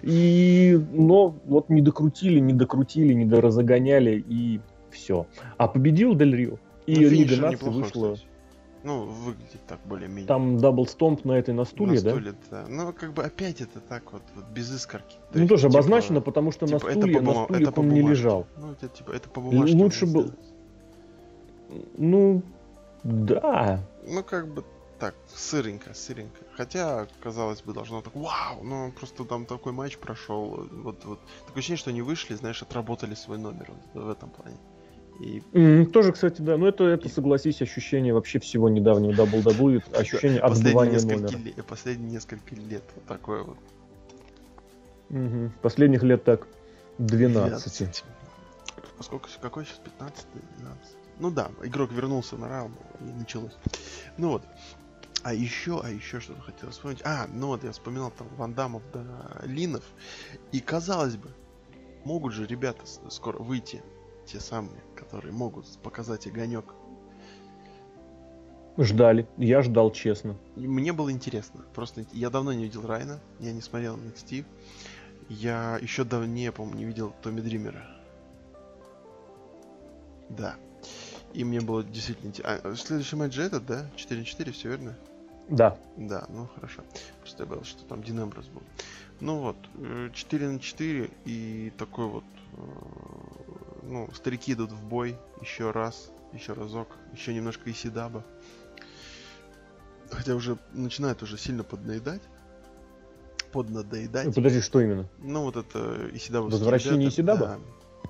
И, но вот не докрутили, не докрутили, не доразогоняли, и все. А победил Дель Рио. И ну, Лига наций вышла... Кстати. Ну, выглядит так более-менее. Там double stomp на этой на стуле, на да? стуле, да. Ну, как бы опять это так вот, вот без искорки. То Ну есть, тоже типа, обозначено, потому что на типа, это стуле, по на стуле это по он не лежал. Ну, это типа, это по бумажке. Лучше был-. Ну, да. Ну, как бы так, сыренько, сыренько. Хотя, казалось бы, должно так, вау, ну просто там такой матч прошел. Вот, вот. Такое ощущение, что они вышли, знаешь, отработали свой номер вот в этом плане. И М, Тоже, кстати, да. Ну, это, это, согласись, ощущение вообще всего недавнего WWE, ощущение отбывания номера. ле- последние несколько лет вот такое вот. Мгм. Последних лет так 12. 12. А сколько, какой сейчас? 15 12 Ну да, игрок вернулся на раунд и началось. Ну вот. А еще, а еще что-то хотел вспомнить. А, ну вот я вспоминал там Вандамов да Линов. И казалось бы, могут же ребята скоро выйти, те самые, которые могут показать огонек. Ждали. Я ждал, честно. И мне было интересно. Просто я давно не видел Райна, я не смотрел на NXT. Я еще давнее, по-моему, не видел Томми Дримера. Да. И мне было действительно интересно. А, следующий матч же этот, да? 4 на 4, все верно? Да. Да, ну хорошо. Просто я боялся, что там Дин Эмброс был. Ну вот, э, 4 на 4 и такой вот, э, ну, старики идут в бой еще раз, еще разок, еще немножко Исидаба. Хотя уже начинает уже сильно поднаедать. Поднадоедать. Подожди, что именно? Ну вот это Исидаба. Возвращение Исидаба?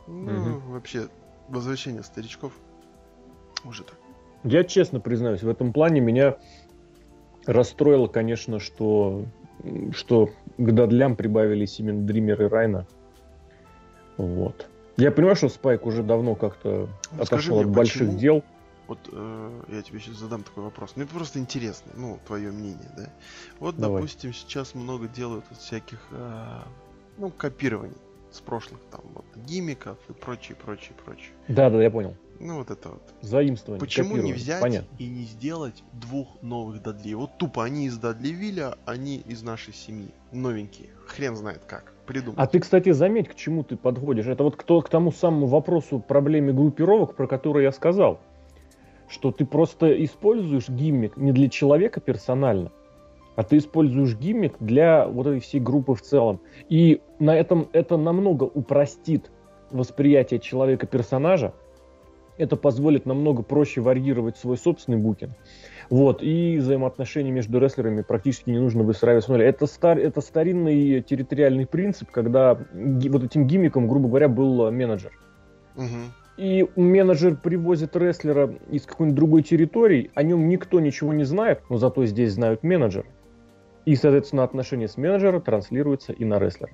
Ну, Мгм. вообще, возвращение старичков. Уже так. Я честно признаюсь, в этом плане меня расстроило, конечно, что, что к дадлям прибавились именно Дример и Райна. Вот. Я понимаю, что Спайк уже давно как-то Ну, отошел мне, от больших почему- дел. Вот э, я тебе сейчас задам такой вопрос. Мне просто интересно, ну, твое мнение, да? Вот, Давай. допустим, сейчас много делают вот всяких, э, ну, копирований с прошлых, там, вот, гиммиков и прочее, прочее, прочее. Да, да, я понял. Ну, вот это вот. Заимствование. Почему не копирование. взять Понятно. и не сделать двух новых Дадли? Вот тупо они из Дадли Вилля, они из нашей семьи. Новенькие. Хрен знает как. Придумать. А ты, кстати, заметь, к чему ты подходишь. Это вот кто, к тому самому вопросу проблеме группировок, про который я сказал. Что ты просто используешь гиммик не для человека персонально, а ты используешь гиммик для вот этой всей группы в целом. И на этом это намного упростит восприятие человека-персонажа. Это позволит намного проще варьировать свой собственный букинг. Вот, и взаимоотношения между рестлерами практически не нужно выстраивать с нуля. Это, стар, это старинный территориальный принцип, когда ги- вот этим гиммиком, грубо говоря, был менеджер. Мгм. И менеджер привозит рестлера из какой-нибудь другой территории, о нем никто ничего не знает, но зато здесь знают менеджер. И, соответственно, отношение с менеджера транслируется и на рестлера.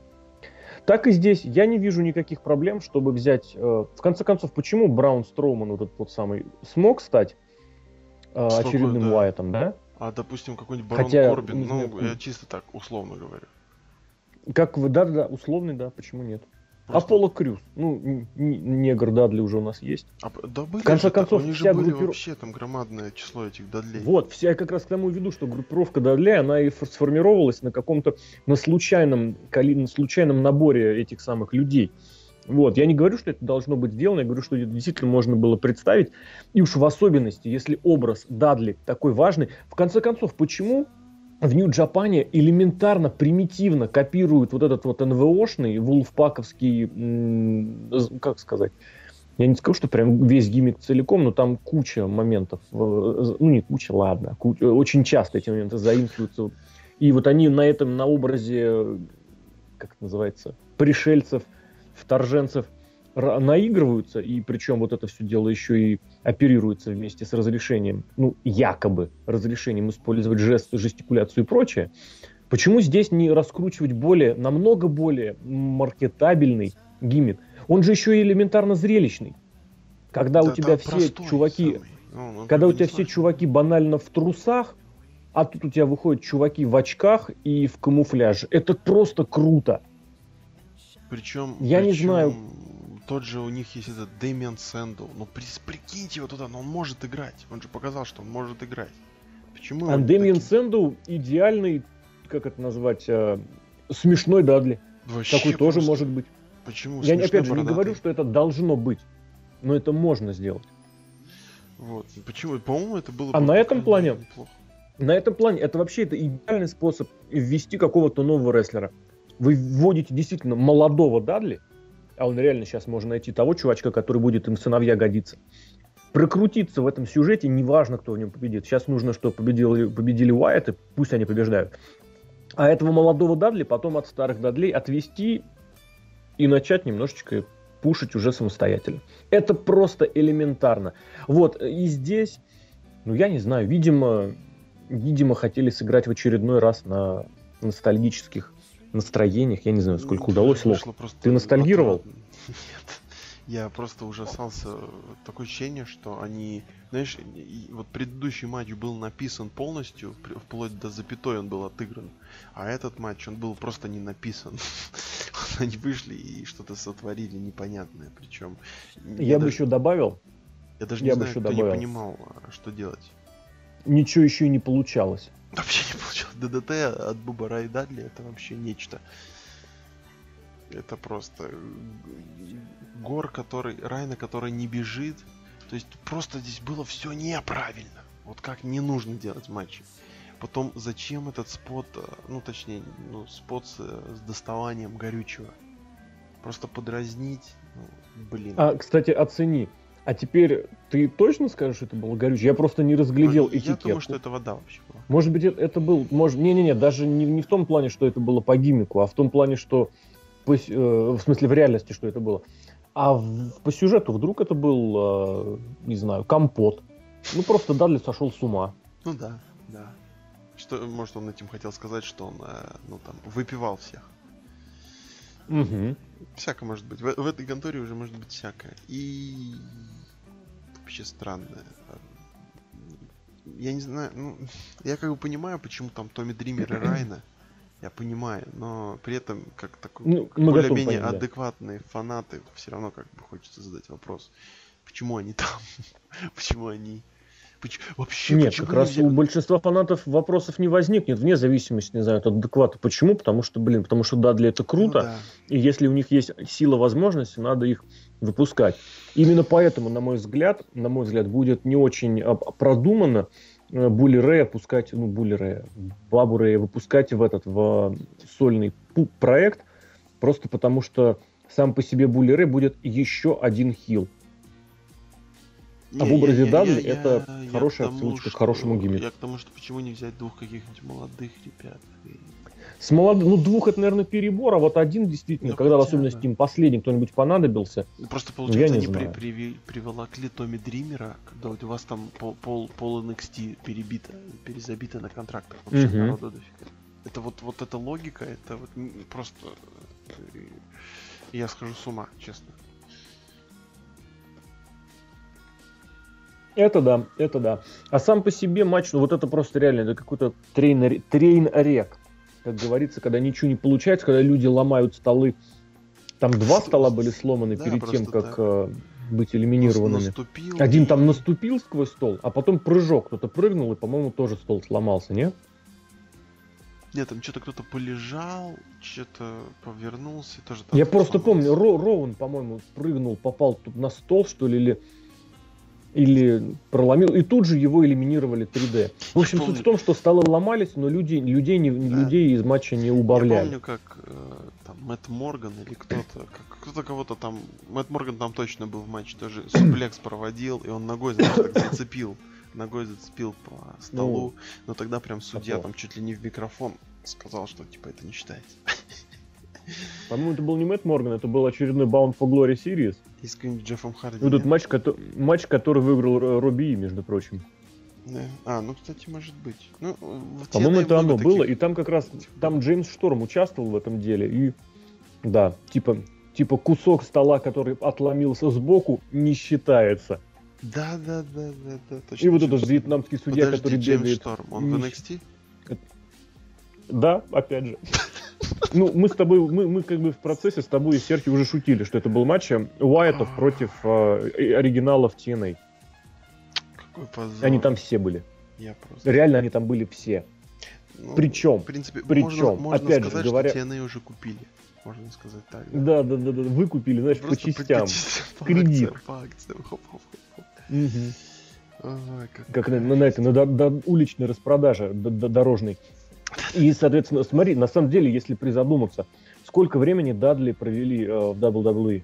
Так и здесь я не вижу никаких проблем, чтобы взять... э, в конце концов, почему Браун Строуман, вот этот вот самый, смог стать э, Столько, очередным да. Уайтом, да? А, допустим, какой-нибудь Барон Хотя, Корбин, ну, знаю, я м. чисто так, условно говорю. Как вы, да-да-да, условный, да, почему нет? Просто- Аполло Крюс, ну, негр Дадли уже у нас есть. А, да были В конце концов, у них же вся были группиров- вообще там громадное число этих Дадлей. Вот, вся я как раз к тому веду, что группировка Дадли, она и фор- сформировалась на каком-то, на случайном, на случайном наборе этих самых людей. Вот, я не говорю, что это должно быть сделано, я говорю, что это действительно можно было представить. И уж в особенности, если образ Дадли такой важный. В конце концов, почему в Нью-Джапане элементарно, примитивно копируют вот этот вот НВОшный, вулфпаковский, как сказать, я не скажу, что прям весь гиммик целиком, но там куча моментов, ну не куча, ладно, ку- очень часто эти моменты заимствуются. И вот они на этом, на образе, как это называется, пришельцев, вторженцев наигрываются, и причем вот это все дело еще и оперируется вместе с разрешением, ну, якобы разрешением использовать жест, жестикуляцию и прочее. Почему здесь не раскручивать более, намного более маркетабельный gimmick? Он же еще и элементарно зрелищный. Когда у Да тебя там все простой чуваки, самый. Ну, ну, когда у тебя не все чуваки банально в трусах, а тут у тебя выходят чуваки в очках и в камуфляже. Это просто круто. Причем, Я не причем знаю. Тот же у них есть этот Дэмиен Сэндоу. Ну, при- прикиньте его туда, но он может играть. Он же показал, что он может играть. Почему? А он Дэмиен таким- Сэндоу идеальный, как это назвать, э, смешной Дадли. Вообще Такой тоже просто- может быть. Почему? Я смешной опять же не говорю, что это должно быть, но это можно сделать. Вот. Почему? По-моему, это было А бы на этом плане? неплохо. На этом плане это вообще это идеальный способ ввести какого-то нового рестлера. Вы вводите действительно молодого Дадли, а он реально сейчас можно найти того чувачка, который будет им сыновья годиться. Прокрутиться в этом сюжете, неважно, кто в нем победит. Сейчас нужно, чтобы победили, победили Уайты, пусть они побеждают. А этого молодого Дадли потом от старых Дадлей отвести и начать немножечко пушить уже самостоятельно. Это просто элементарно. Вот, и здесь, ну я не знаю, видимо, видимо, хотели сыграть в очередной раз на ностальгических настроениях. Я не знаю, сколько Ну, удалось, просто Ты ностальгировал? отрадно. Нет. Я просто ужасался. Такое ощущение, что они... Знаешь, вот предыдущий матч был написан полностью, вплоть до запятой он был отыгран. А этот матч, он был просто не написан. <laughs> Они вышли и что-то сотворили непонятное. Причем... Я бы еще добавил, Я даже не я бы знаю, кто не добавил. понимал, а, что делать. ничего еще и не получалось. <laughs> Вообще не получилось. ДДТ от Бубара и Дадли это вообще нечто. Это просто гор, который, Райна, который не бежит. То есть просто здесь было все неправильно. Вот как не нужно делать матчи. Потом зачем этот спот, э, ну точнее, ну спот с, э, с доставанием горючего? Просто подразнить, ну, блин. А, кстати, оцени. А теперь ты точно скажешь, что это было горючее? Я просто не разглядел Ну, Я этикетку. думаю, что это вода вообще была. Может быть, это, это был... Может, не-не-не, даже не, не в том плане, что это было по гиммику, а в том плане, что... по э, в смысле, в реальности, что это было. А в- по сюжету вдруг это был, э, не знаю, компот. Ну, просто Дадли сошел с ума. Ну да, да. Что, может, он этим хотел сказать, что он, э, ну там, выпивал всех. Мгм. Всякое может быть. В, в этой конторе уже может быть всякое. И вообще странное. Я не знаю, ну, <laughs> я как бы понимаю, почему там Томми Дример и <clears throat> Райна. Я понимаю, но при этом, как такой Ну, более-менее понять, да. адекватные фанаты, все равно как бы хочется задать вопрос. Почему они там? <laughs> почему они... Вообще, Нет, как раз нельзя- у большинства фанатов вопросов не возникнет, вне зависимости, не знаю, от адеквата. Почему? Потому что, блин, потому что Дадли это Ну круто, да. и если у них есть сила возможности, надо их выпускать. Именно поэтому, на мой взгляд, на мой взгляд, будет не очень а, продуманно э, Булли Рэя пускать, ну, Булли Рэя, Бабу Рэя выпускать в этот, в сольный пу- проект, просто потому что сам по себе Булли Рэй будет еще один хил. А в образе я- я- Дадли я- это я хорошая тому, отсылочка к хорошему гиммику. Я к тому, что почему не взять двух каких-нибудь молодых ребят. С молод... Ну, двух это, наверное, перебор, а вот один действительно, Ну, когда в хотя особенности бы. им последний кто-нибудь понадобился, Ну, Просто я получается, не они при- знаю. приви- приволокли Томми Дримера, когда вот у вас там пол, пол, пол NXT перебито, перезабито на контрактах. Вообще Мгм. народу дофига. Это вот, вот эта логика, это вот просто... э, Я схожу с ума, честно. Это да, это да. А сам по себе матч, ну вот это просто реально, это какой-то train, train wreck. Как говорится, когда ничего не получается, когда люди ломают столы. Там два стола были сломаны да, перед тем, как так. э, быть элиминированными. Наступил Один там наступил сквозь стол, а потом прыжок. Кто-то прыгнул, и, по-моему, тоже стол сломался, нет? Нет, там что-то кто-то полежал, что-то повернулся, тоже там Я просто сломался. помню, Ро- Роуэн, по-моему, прыгнул, попал тут на стол, что ли, или, или проломил, и тут же его элиминировали 3D. В общем, помню. суть в том, что столы ломались, но люди, людей, не, Да. людей из матча не Я убавляли. помню, как э, там Мэтт Морган или кто-то, кто-то кого-то там, Мэтт Морган там точно был в матче, тоже суплекс проводил, и он ногой, знаешь, так зацепил, ногой зацепил по столу, но тогда прям судья такого. там чуть ли не в микрофон сказал, что типа это не считается. По-моему, это был не Мэтт Морган, это был очередной Bound for Glory Series. И с каким-нибудь Джеффом Харди. Этот нет? матч, кото- матч, который выиграл Ро- Робби, И, между прочим. Да. А, ну, кстати, может быть. Ну, в По-моему, это оно было, таких. и там как раз, там Джеймс Шторм участвовал в этом деле, и да, типа, типа кусок стола, который отломился сбоку, не считается. Да, да, да, да, да, точно. И вот этот вьетнамский судья, Подожди, который Джеймс бегает. Шторм, он в не- NXT? Да, опять же. Ну, мы с тобой, мы, мы как бы в процессе с тобой и Серхи уже шутили, что это был матч Уайтов против э, оригиналов TNA. Какой позор. Они там все были. Я просто... Реально они там были все. Ну, Причем, В принципе, причем, можно, можно опять же сказать, говоря- что TNA уже купили. Можно сказать так. Да, да, да, да, выкупили, знаешь, по Просто частям. частям, по Кредит. акциям, по акциям, хоп, хоп, хоп. Мгм. Ой, как, как на, на, на, это, на до, до, уличной распродаже до, до, дорожной. И, соответственно, смотри, на самом деле, если призадуматься, сколько времени Дадли провели э, в WWE?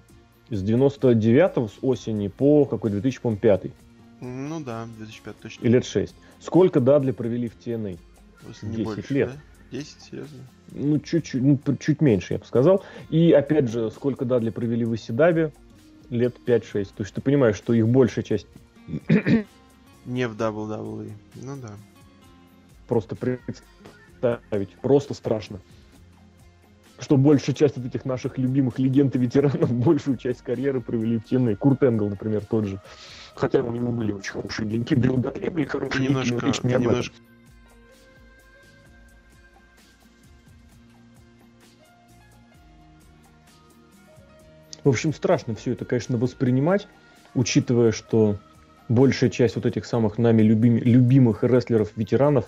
С 99-го, с осени по какой 2005 Ну да, 2005 точно. И лет 6. Сколько Дадли провели в TNA? 10 больше, лет. Да? 10, серьезно? Ну, чуть-чуть, ну, чуть меньше, я бы сказал. И, опять же, сколько Дадли провели в Исидабе? Лет 5-6. То есть ты понимаешь, что их большая часть... Не в WWE. Ну да. Просто представить. Просто страшно что большая часть от этих наших любимых легенд и ветеранов <laughs> большую часть карьеры провели в TNA. Курт Энгл, например, тот же. Хотя у него были очень хорошие деньги. Дрю Датли были хорошие немножко, деньги, не немножко... В общем, страшно все это, конечно, воспринимать, учитывая, что большая часть вот этих самых нами любим, любимых рестлеров-ветеранов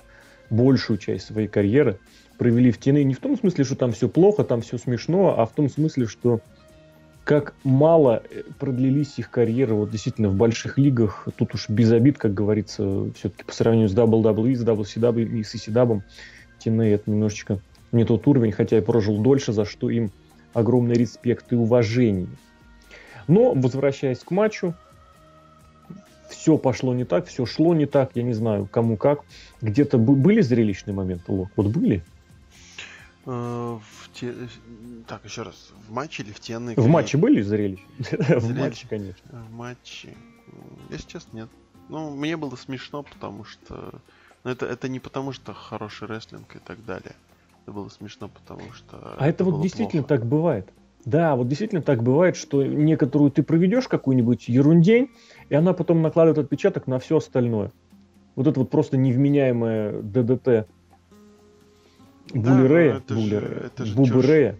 большую часть своей карьеры провели в тени не в том смысле, что там все плохо, там все смешно, а в том смысле, что как мало э, продлились их карьеры вот действительно в больших лигах. Тут уж без обид, как говорится, все-таки по сравнению с WWE, с WCW и с ECW, TNA это немножечко не тот уровень, хотя и прожил дольше, за что им огромный респект и уважение. Но, возвращаясь к матчу, все пошло не так, все шло не так, я не знаю, кому как. Где-то были зрелищные моменты, Лок? Вот были? Э, в те... Так, еще раз, в матче или в TN? В матче были зрелища? <laughs> В матче, конечно. В матче. Если честно, нет. Ну, мне было смешно, потому что... Ну, это, это не потому, что хороший рестлинг и так далее. Это было смешно, потому что... А это, это вот действительно плохо. так бывает. Да, вот действительно так бывает, что некоторую ты проведешь какую-нибудь ерундень, и она потом накладывает отпечаток на все остальное. Вот это вот просто невменяемое ДДТ Булерея, да, Булерея, Буберея.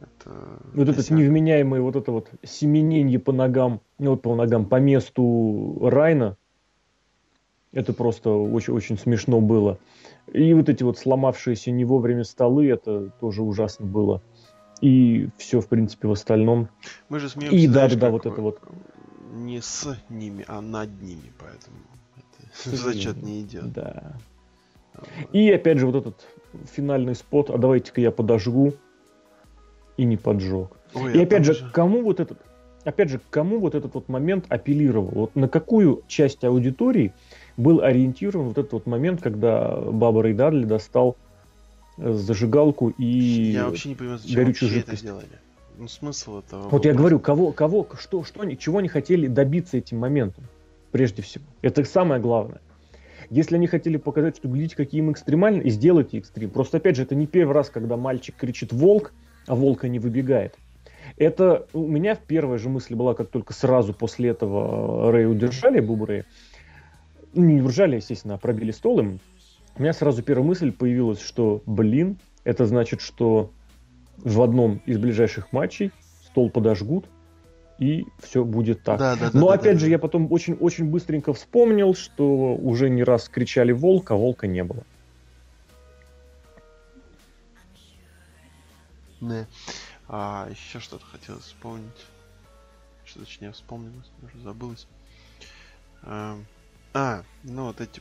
Это... Вот этот невменяемый вот это вот семененье по ногам, ну вот по ногам, по месту Райна, это просто очень, очень смешно было. И вот эти вот сломавшиеся не вовремя столы, это тоже ужасно было. И все, в принципе, в остальном. Мы же смеемся, И да, да, да, вот это вот. Не с ними, а над ними, поэтому это <laughs> зачет не идет. Да. И опять же вот этот финальный спот, а давайте-ка я подожгу, и не поджег. Ой, и опять же, же, кому вот этот, опять же, кому вот этот вот момент апеллировал? Вот на какую часть аудитории был ориентирован вот этот вот момент, когда Баба Рэй Дадли достал зажигалку и я вообще не понимаю, зачем горючую жидкость. это делали. Ну, смысл этого. Вот я говорю, кого, кого, что, что они, чего они хотели добиться этим моментом, прежде всего. Это самое главное. Если они хотели показать, что глядите, какие мы экстремальные, и сделайте экстрим. Просто, опять же, это не первый раз, когда мальчик кричит «волк», а волка не выбегает. Это у меня первая же мысль была, как только сразу после этого Рэй удержали, Бубу Рэя. Ну, не удержали, естественно, а пробили стол им. У меня сразу первая мысль появилась, что, блин, это значит, что в одном из ближайших матчей стол подожгут, и все будет так. Да, да, Но да, опять да, же, да. я потом очень-очень быстренько вспомнил, что уже не раз кричали волк, а волка не было. Да. А еще что-то хотелось вспомнить. Что точнее вспомнилось, уже забылось. А, а, ну вот эти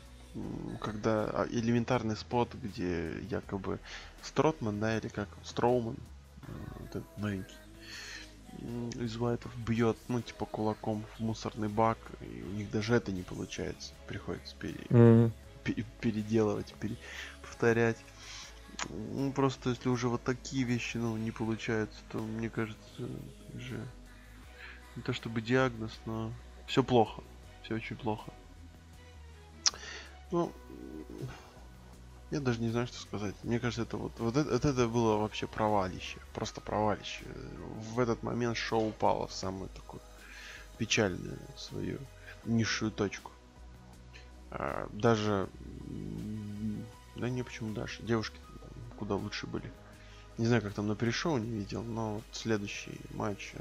когда а, элементарный спот, где якобы Стротман, да, или как Строуман, вот этот маленький, из Уайтов бьет, ну, типа, кулаком в мусорный бак, и у них даже это не получается. Приходится пере... mm-hmm. переделывать, пере... повторять. Ну, просто если уже вот такие вещи, ну, не получаются, то, мне кажется, уже не то чтобы диагноз, но все плохо. Все очень плохо. Ну, я даже не знаю, что сказать. Мне кажется, это вот, вот это, это было вообще провалище. Просто провалище. В этот момент шоу упало в самую такую печальную свою низшую точку. А, даже... Да не, почему даже. Девушки куда лучше были. Не знаю, как там на перешоу не видел, но вот следующий матч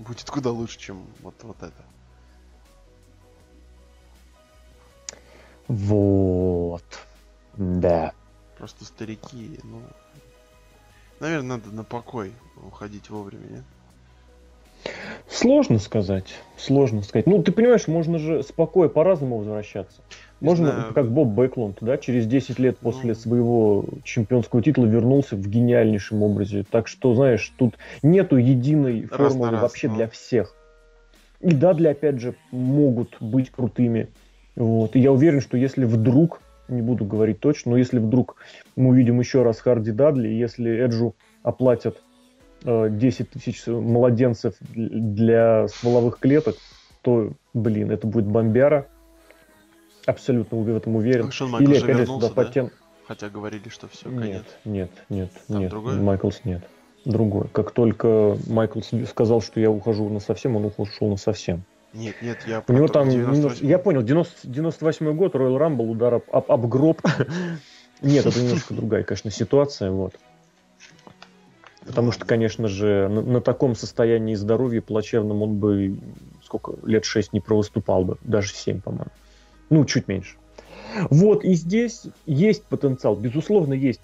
будет куда лучше, чем вот, вот это. Вот. Да. Просто старики, ну... Наверное, надо на покой уходить вовремя, нет? Сложно сказать. Сложно сказать. Ну, ты понимаешь, можно же спокойно по-разному возвращаться. Можно, знаю. как Боб Бэклунд, да, через 10 лет после ну... своего чемпионского титула вернулся в гениальнейшем образе. Так что, знаешь, тут нету единой раз формулы раз, вообще ну... для всех. И да, для, опять же, могут быть крутыми. Вот. И я уверен, что если вдруг, не буду говорить точно, но если вдруг мы увидим еще раз Харди Дадли, если Эджу оплатят 10 э, тысяч младенцев для стволовых клеток, то, блин, это будет бомбяра. Абсолютно в этом уверен. Шон Майкл Или, опять же, сюда да? потен... Хотя говорили, что все, нет, конец. Нет, нет, Там нет. Другой? Майклс нет. Другой. Как только Майкл сказал, что я ухожу на совсем, он ушел на совсем. Нет, нет, я У него там, 98... я понял, 90, 98 год, Royal Rumble, удар об, об, об гроб. <laughs> Нет, это немножко другая, конечно, ситуация, вот. Потому что, конечно же, на, на таком состоянии здоровья плачевном он бы сколько лет шесть не провыступал бы, даже семь, по-моему. Ну, чуть меньше. Вот, и здесь есть потенциал, безусловно, есть.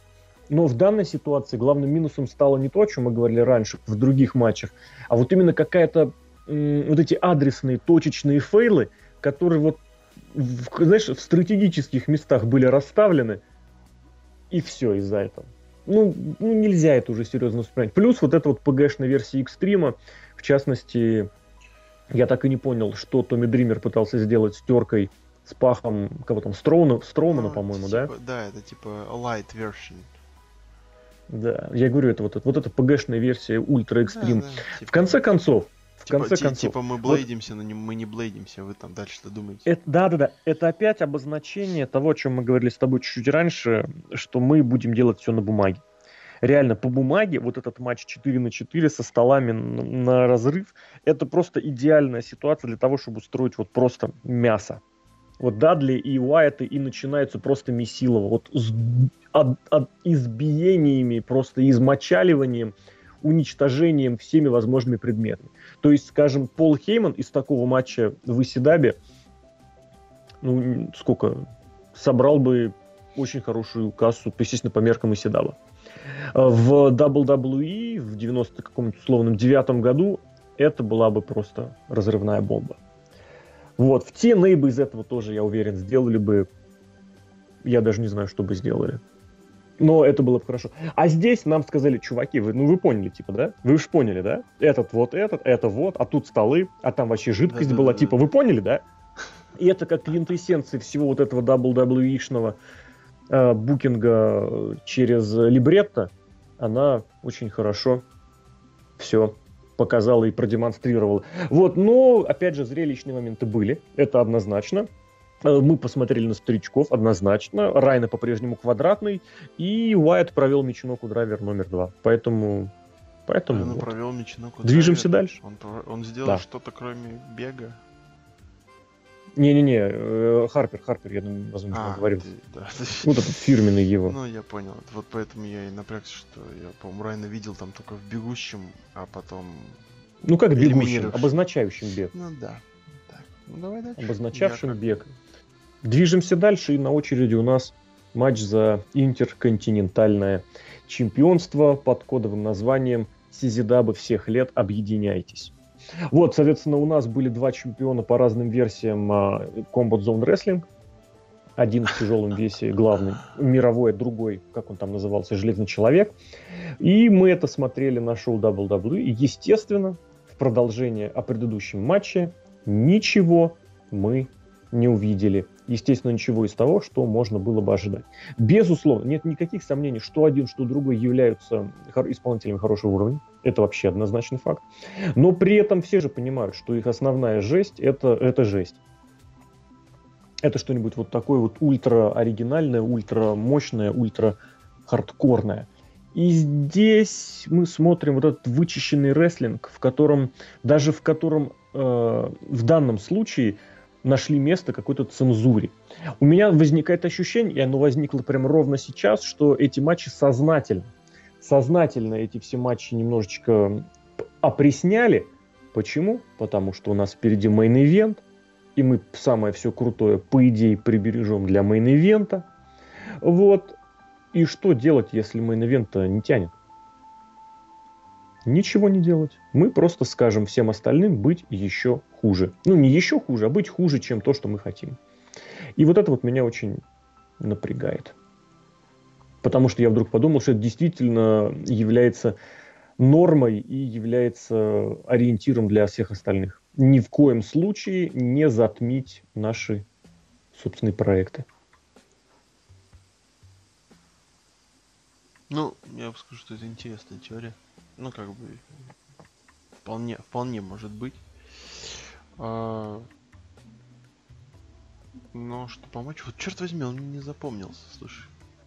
Но в данной ситуации главным минусом стало не то, о чем мы говорили раньше в других матчах, а вот именно какая-то вот эти адресные точечные фейлы, которые вот, в, знаешь, в стратегических местах были расставлены, и все из-за этого ну, ну, нельзя это уже серьезно воспринять. Плюс вот эта вот PG-шная версия экстрима, в частности, я так и не понял, что Томми Дример пытался сделать с теркой с пахом кого там, Строуна, Строумана, ну, по-моему, типа, да? Да, это типа light version. Да, я говорю, это вот, вот эта PG-шная версия ультра экстрим. Да, да, типа... В конце концов, в типа, конце концов. Типа мы блейдимся, вот, но не, мы не блейдимся, вы там дальше что думаете? Это, да, да, да. Это опять обозначение того, о чем мы говорили с тобой чуть-чуть раньше, что мы будем делать все на бумаге. Реально, по бумаге, вот этот матч 4 на 4 со столами на, на разрыв, это просто идеальная ситуация для того, чтобы устроить вот просто мясо. Вот Дадли и Уайты и начинаются просто месилово. Вот с от, от избиениями, просто измочаливанием уничтожением всеми возможными предметами. То есть, скажем, Пол Хейман из такого матча в Исидабе, ну, сколько, собрал бы очень хорошую кассу, естественно, по меркам Исидаба. В WWE в 90 каком-нибудь условном девятом году это была бы просто разрывная бомба. Вот, в те бы из этого тоже, я уверен, сделали бы, я даже не знаю, что бы сделали но это было бы хорошо. А здесь нам сказали, чуваки, вы, ну вы поняли, типа, да? Вы уж поняли, да? Этот вот этот, это вот, а тут столы, а там вообще жидкость да, была, да, типа, вы поняли, да? И это как квинтэссенция всего вот этого WWE-шного э, букинга через либретто, она очень хорошо все показала и продемонстрировала. Вот, но, опять же, зрелищные моменты были, это однозначно. Э, мы посмотрели на старичков однозначно. Райна по-прежнему квадратный. И Уайт провел Мичиноку драйвер номер два. Поэтому... Поэтому он вот. провел Мичиноку Движемся драйвер. дальше. Он, он сделал да. что-то кроме бега. Не-не-не, э, Харпер, Харпер, я, возможно, а, говорил. Ты, да. Вот этот фирменный его. Ну, я понял. Вот поэтому я и напрягся, что я, по-моему, Райна видел там только в бегущем, а потом... Ну, как бегущим, обозначающим бег. Ну, да. Так, ну, давай дальше. Обозначавшим я бег. Движемся дальше, и на очереди у нас матч за интерконтинентальное чемпионство под кодовым названием «Сизидабы всех лет, объединяйтесь». Вот, соответственно, у нас были два чемпиона по разным версиям uh, Combat Zone Wrestling. Один в тяжелом весе, главный, мировой, другой, как он там назывался, Железный Человек. И мы это смотрели на шоу WWE. И, естественно, в продолжение о предыдущем матче ничего мы не увидели естественно, ничего из того, что можно было бы ожидать. Безусловно, нет никаких сомнений, что один, что другой являются исполнителями хорошего уровня. Это вообще однозначный факт. Но при этом все же понимают, что их основная жесть это, это жесть. Это что-нибудь вот такое вот ультра оригинальное, ультра мощное, ультра хардкорное. И здесь мы смотрим вот этот вычищенный рестлинг, в котором, даже в котором э, в данном случае нашли место какой-то цензуре. У меня возникает ощущение, и оно возникло прямо ровно сейчас, что эти матчи сознательно, сознательно эти все матчи немножечко опресняли. Почему? Потому что у нас впереди main event, и мы самое все крутое, по идее, прибережем для main event а. Вот. И что делать, если main event не тянет? Ничего не делать. Мы просто скажем всем остальным быть еще хуже. Ну, не еще хуже, а быть хуже, чем то, что мы хотим. И вот это вот меня очень напрягает. Потому что я вдруг подумал, что это действительно является нормой и является ориентиром для всех остальных. Ни в коем случае не затмить наши собственные проекты. Ну, я бы скажу, что это интересная теория. Ну, как бы, вполне, вполне может быть. А... Но что помочь? Вот черт возьми, он не запомнился, слушай.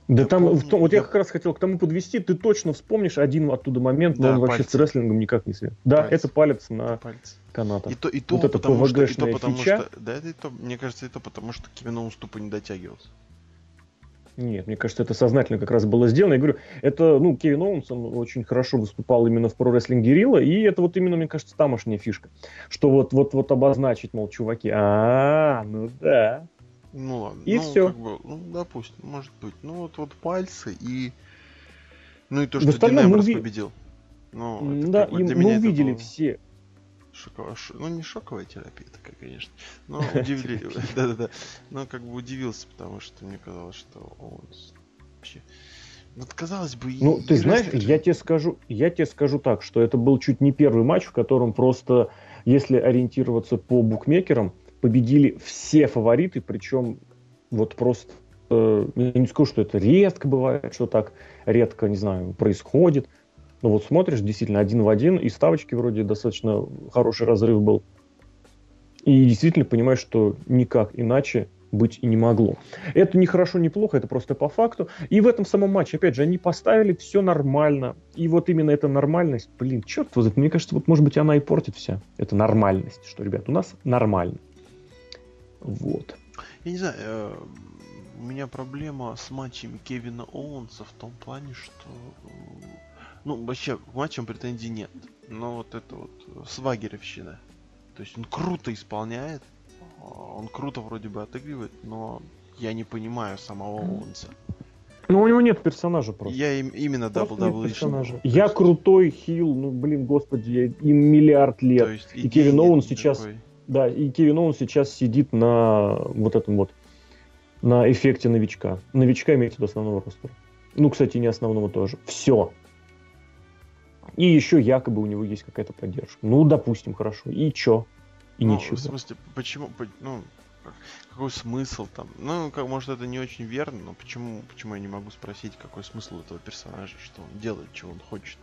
Да я там, помню, в том, вот я... я как раз хотел к тому подвести, ты точно вспомнишь один оттуда момент, но да, он вообще с рестлингом никак не связан. Да, пальцы. это палец на палец. канатах. И то, и то, вот потому, что, и то потому фича. что, да, это и то, мне кажется, и то потому, что Кевин уступу не дотягивался. Нет, мне кажется, это сознательно как раз было сделано. Я говорю, это, ну, Кевин Оуэнс, он очень хорошо выступал именно в про-рестлинг Герилла, и это вот именно, мне кажется, тамошняя фишка. Что вот, вот, вот обозначить, мол, чуваки, а, ну да. Ну ладно. И ну, все. Как бы, ну, допустим, может быть. Ну вот, вот пальцы и... Ну и то, что Дин уви... победил. Ну, это, да, как бы, и мы увидели было... все Шоковая, ну не шоковая терапия такая, конечно, но <laughs> удивили, <laughs> да-да-да, но как бы удивился, потому что мне казалось, что он вообще, вот казалось бы, ну ты знаешь, я тебе скажу, я тебе скажу так, что это был чуть не первый матч, в котором просто, если ориентироваться по букмекерам, победили все фавориты, причем вот просто э, я не скажу, что это редко бывает, что так редко, не знаю, происходит. Ну вот смотришь, действительно, один в один, и ставочки вроде достаточно хороший разрыв был. И действительно понимаешь, что никак иначе быть и не могло. Это не хорошо, не плохо, это просто по факту. И в этом самом матче, опять же, они поставили все нормально. И вот именно эта нормальность, блин, черт возьми, мне кажется, вот может быть она и портит вся. Это нормальность, что, ребят, у нас нормально. Вот. Я не знаю, э, у меня проблема с матчами Кевина Оуэнса в том плане, что ну, вообще, к матчам претензий нет. Но вот это вот свагеревщина. То есть он круто исполняет, а, он круто вроде бы отыгрывает, но я не понимаю самого Оуэнса. Ну, у него нет персонажа просто. Я им, именно WWE. персонажа. Я крутой хил, ну, блин, господи, я, им миллиард лет. есть, и Кевин Оуэн сейчас... Такой. Да, и Кевин Оуэн сейчас сидит на вот этом вот, на эффекте новичка. Новичка имеется в виду основного роста. Ну, кстати, не основного тоже. Все. И еще якобы у него есть какая-то поддержка. Ну, допустим, хорошо. И чё? И ну, ничего. В смысле, почему, ну, какой смысл там? Ну, как, может, это не очень верно, но почему, почему я не могу спросить, какой смысл этого персонажа, что он делает, чего он хочет?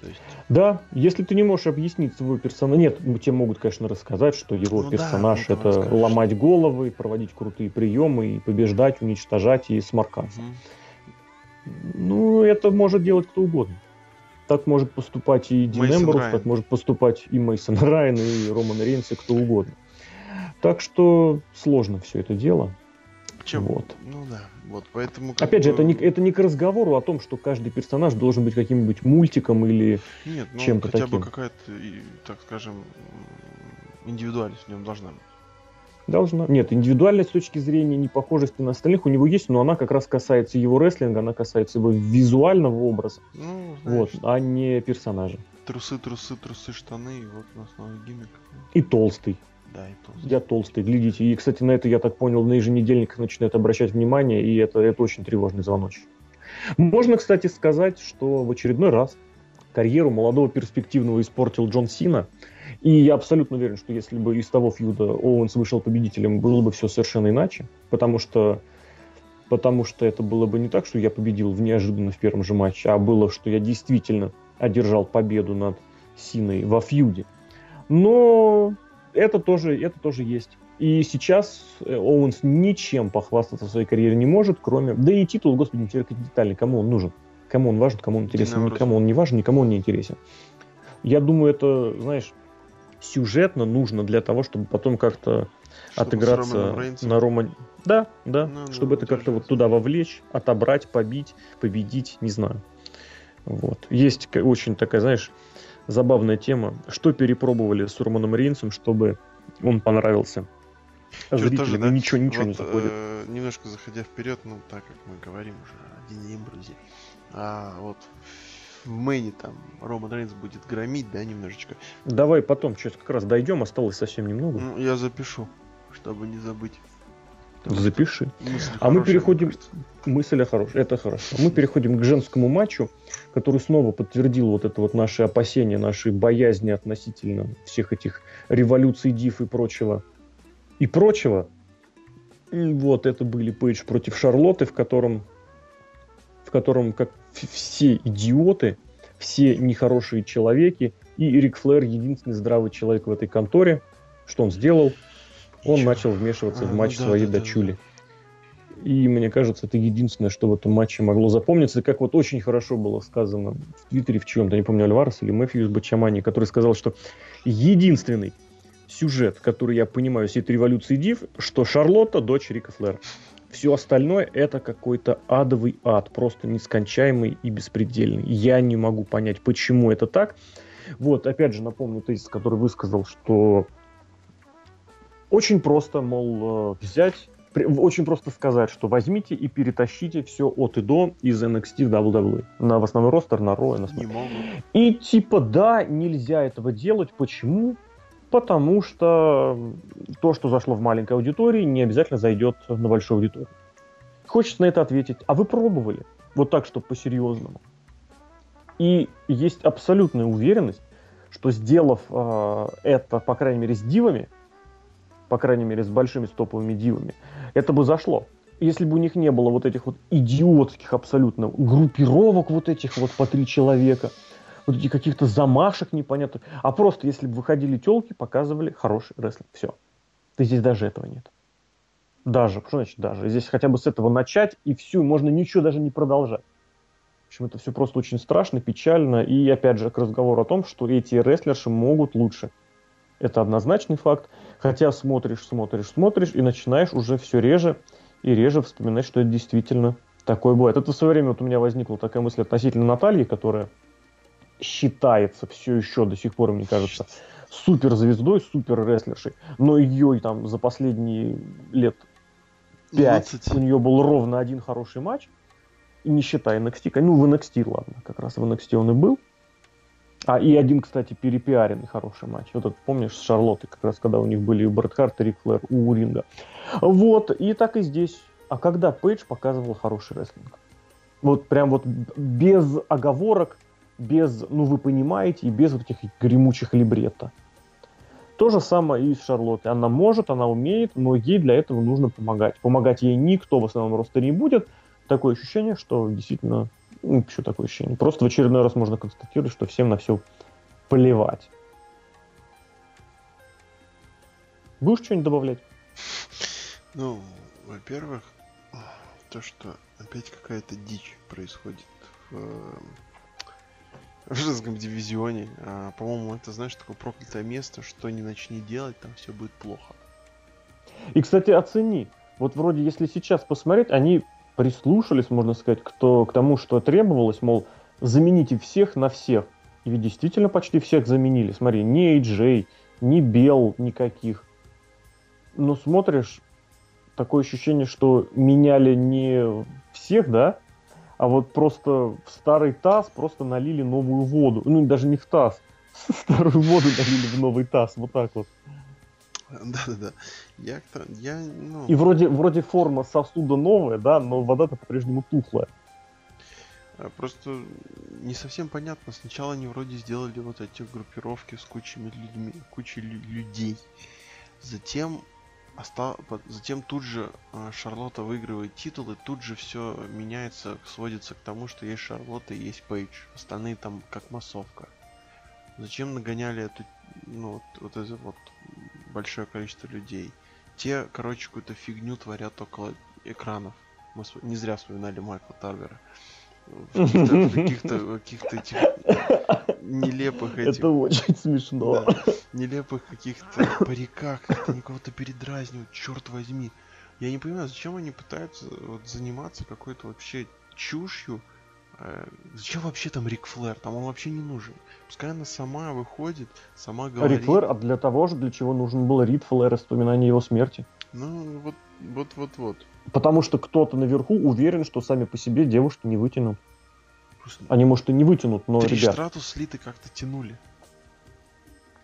То есть... Да, если ты не можешь объяснить свой персонаж, нет, тебе могут, конечно, рассказать, что его ну, персонаж да, это скажешь, ломать что... головы, проводить крутые приемы и побеждать, уничтожать и сморкаться. Угу. Ну, это может делать кто угодно. Так может поступать и Дин Эмбрус, так может поступать и Мейсон Райан, и Роман Рейнс, и кто угодно. Так что сложно все это дело. Чем? Вот. Ну да, вот поэтому... Опять бы... же, это не, это не к разговору о том, что каждый персонаж должен быть каким-нибудь мультиком или Нет, ну, чем-то хотя таким. бы какая-то, так скажем, индивидуальность в нем должна быть. Должна. Нет, индивидуальность с точки зрения непохожести на остальных у него есть, но она как раз касается его рестлинга, она касается его визуального образа, ну, знаешь, вот, а не персонажа. Трусы, трусы, трусы, штаны, и вот на основе гиммик. И толстый. Да, и толстый. Я толстый, глядите. И, кстати, на это, я так понял, на еженедельниках начинают обращать внимание, и это, это очень тревожный звоночек. Можно, кстати, сказать, что в очередной раз карьеру молодого перспективного испортил Джон Сина – и я абсолютно уверен, что если бы из того фьюда Оуэнс вышел победителем, было бы все совершенно иначе, потому что потому что это было бы не так, что я победил в неожиданно в первом же матче, а было, что я действительно одержал победу над Синой во фьюде. Но это тоже, это тоже есть. И сейчас э, Оуэнс ничем похвастаться в своей карьере не может, кроме... Да и титул, господи, тэговый. Кому он нужен? Кому он важен, кому он интересен? Никому он не важен, никому он не интересен. Я думаю, это, знаешь, сюжетно нужно для того, чтобы потом как-то отыграться на Романе. Да, да, ну, ну чтобы это как-то вот туда вовлечь, отобрать, побить, победить, не знаю. Вот. Есть очень такая, знаешь, забавная тема. Что перепробовали с Романом Рейнсом, чтобы он понравился зрителям, тоже, да? ничего, ничего вот, не заходит. Э, немножко заходя вперед, ну, так как мы говорим уже о Дине Имбрузе, а вот в мэне там Роман Рейнс будет громить, да, немножечко. Давай потом, сейчас как раз дойдем, осталось совсем немного. Ну, я запишу, чтобы не забыть. Запиши. А мы переходим... Мысль хорошая, это хорошо. Мы переходим к женскому матчу, который снова подтвердил вот это вот наши опасения, наши боязни относительно всех этих революций, див и прочего. И прочего. Вот это были Пейдж против Шарлотты, в котором, в котором как все идиоты, все нехорошие человеки, и Рик Флэр единственный здравый человек в этой конторе. Что он сделал? он Ничего. начал вмешиваться а, в матч ну, да, своей да, дочули. Да. И мне кажется, это единственное, что в этом матче могло запомниться. Как вот очень хорошо было сказано в Твиттере в чем-то, не помню, Альварес или Мэфьюс Бачамани, который сказал, что единственный сюжет, который я понимаю из этой революции Див, что Шарлотта дочь Рика Флэр. Все остальное это какой-то адовый ад, просто нескончаемый и беспредельный. Я не могу понять, почему это так. Вот, опять же, напомню тезис, который высказал, что очень просто, мол, э, взять, очень просто сказать, что возьмите и перетащите все от и до из NXT в WWE. На в основной ростер, на Raw, на могут. И типа, да, нельзя этого делать. Почему? Потому что то, что зашло в маленькой аудитории, не обязательно зайдет на большую аудиторию. Хочется на это ответить. А вы пробовали? Вот так, чтобы по-серьезному. И есть абсолютная уверенность, что сделав э, это, по крайней мере, с дивами, по крайней мере, с большими стоповыми дивами, это бы зашло. Если бы у них не было вот этих вот идиотских абсолютно группировок вот этих вот по три человека, вот этих каких-то замашек непонятных, а просто если бы выходили телки, показывали хороший рестлинг. Все. Ты здесь даже этого нет. Даже, что значит даже? Здесь хотя бы с этого начать, и все, можно ничего даже не продолжать. В общем, это все просто очень страшно, печально, и опять же к разговору о том, что эти рестлерши могут лучше. Это однозначный факт. Хотя смотришь, смотришь, смотришь, и начинаешь уже все реже и реже вспоминать, что это действительно такое бывает. Это в свое время вот у меня возникла такая мысль относительно Натальи, которая считается все еще до сих пор, мне кажется, суперзвездой, супер рестлершей, но ее там за последние лет пять 20. у нее был ровно один хороший матч, и не считая NXT, ну в NXT, ладно, как раз в NXT он и был, а, и один, кстати, перепиаренный хороший матч. Вот этот, помнишь, с Шарлоттой, как раз когда у них были Брэд Харт и Рик Флэр у ринга. Вот, и так и здесь. А когда Пейдж показывал хороший рестлинг? Вот прям вот без оговорок, без, ну вы понимаете, и без вот этих гремучих либретто. То же самое и с Шарлоттой. Она может, она умеет, но ей для этого нужно помогать. Помогать ей никто в основном ростере не будет. Такое ощущение, что действительно ну, еще такое ощущение. Просто в очередной раз можно констатировать, что всем на все плевать. Будешь что-нибудь добавлять? Ну, во-первых, то, что опять какая-то дичь происходит в, в женском дивизионе. А, по-моему, это, знаешь, такое проклятое место, что не начни делать, там все будет плохо. И, кстати, оцени. Вот вроде, если сейчас посмотреть, они прислушались, можно сказать, кто, к тому, что требовалось, мол, замените всех на всех. И ведь действительно почти всех заменили. Смотри, ни AJ, ни Бел никаких. Но смотришь, такое ощущение, что меняли не всех, да, а вот просто в старый таз просто налили новую воду. Ну, даже не в таз, <laughs> старую воду налили в новый таз, вот так вот. Да-да-да. Я, я, ну... И вроде, вроде форма сосуда новая, да, но вода-то по-прежнему тухлая. А, просто не совсем понятно. Сначала они вроде сделали вот эти группировки с кучами людьми, кучей людей. Затем затем тут же а, Шарлотта выигрывает титул, и тут же все меняется, сводится к тому, что есть Шарлотта и есть Пейдж. Остальные там как массовка. Зачем нагоняли эту, ну, вот, вот это вот большое количество людей. Те, короче, какую-то фигню творят около экранов. Мы не зря вспоминали Майкла Тарвера. Каких-то каких-то этих нелепых этих... Это очень смешно. Да, нелепых каких-то париках, они кого-то передразнивают, черт возьми. Я не понимаю, зачем они пытаются вот, заниматься какой-то вообще чушью, Э, зачем вообще там Рик Флэр? Там он вообще не нужен. Пускай она сама выходит, сама говорит. Рик Флэр, а для того же, для чего нужен был Рид Флэр, вспоминание его смерти. Ну, вот, вот, вот, вот. Потому что кто-то наверху уверен, что сами по себе девушки не вытянут. Просто Они, может, и не вытянут, но, Три ребят, Стратус слиты как-то тянули.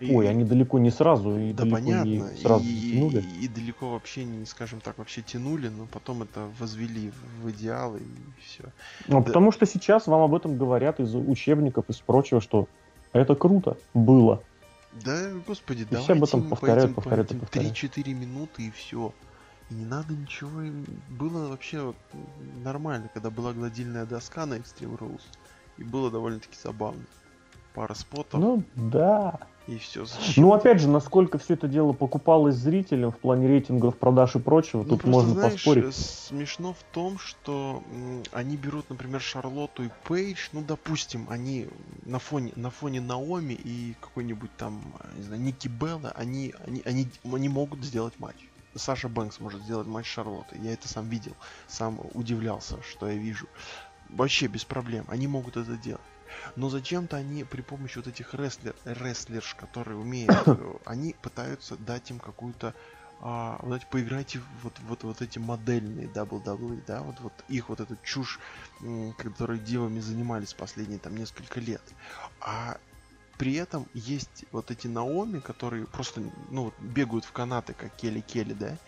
И- ой, они далеко не сразу и Да далеко понятно, не сразу и, тянули. и- и далеко вообще не, скажем так, вообще тянули, но потом это возвели в, в идеал и все. Ну, Да. потому что сейчас вам об этом говорят из учебников, из прочего, что это круто было. Да, господи, все давайте об этом повторяют, повторяют повторяют. 3-4 минуты и все. И не надо ничего. Было вообще вот нормально, когда была гладильная доска на Extreme Rules. И было довольно-таки забавно. Пара спотов Ну, да. и все. Зачем? Ну, опять же, насколько все это дело покупалось зрителям в плане рейтингов, продаж и прочего, Ну, тут просто, можно знаешь, поспорить. э, смешно в том, что они берут, например, Шарлотту и Пейдж, ну, допустим, они на фоне, на фоне Наоми и какой-нибудь там, э, не знаю, Ники Белла, они, они, они, они могут сделать матч. Саша Бэнкс может сделать матч с Шарлоттой. Я это сам видел, сам удивлялся, что я вижу. Вообще без проблем, они могут это делать. Но зачем-то они при помощи вот этих рестлер, рестлерш, которые умеют, э, <coughs> они пытаются дать им какую-то а, вот эти, поиграйте в вот, вот, вот эти модельные WWE, да, вот, вот их вот эту чушь, которой девами занимались последние там несколько лет. А при этом есть вот эти Наоми, которые просто, ну, бегают в канаты, как Келли Келли, да,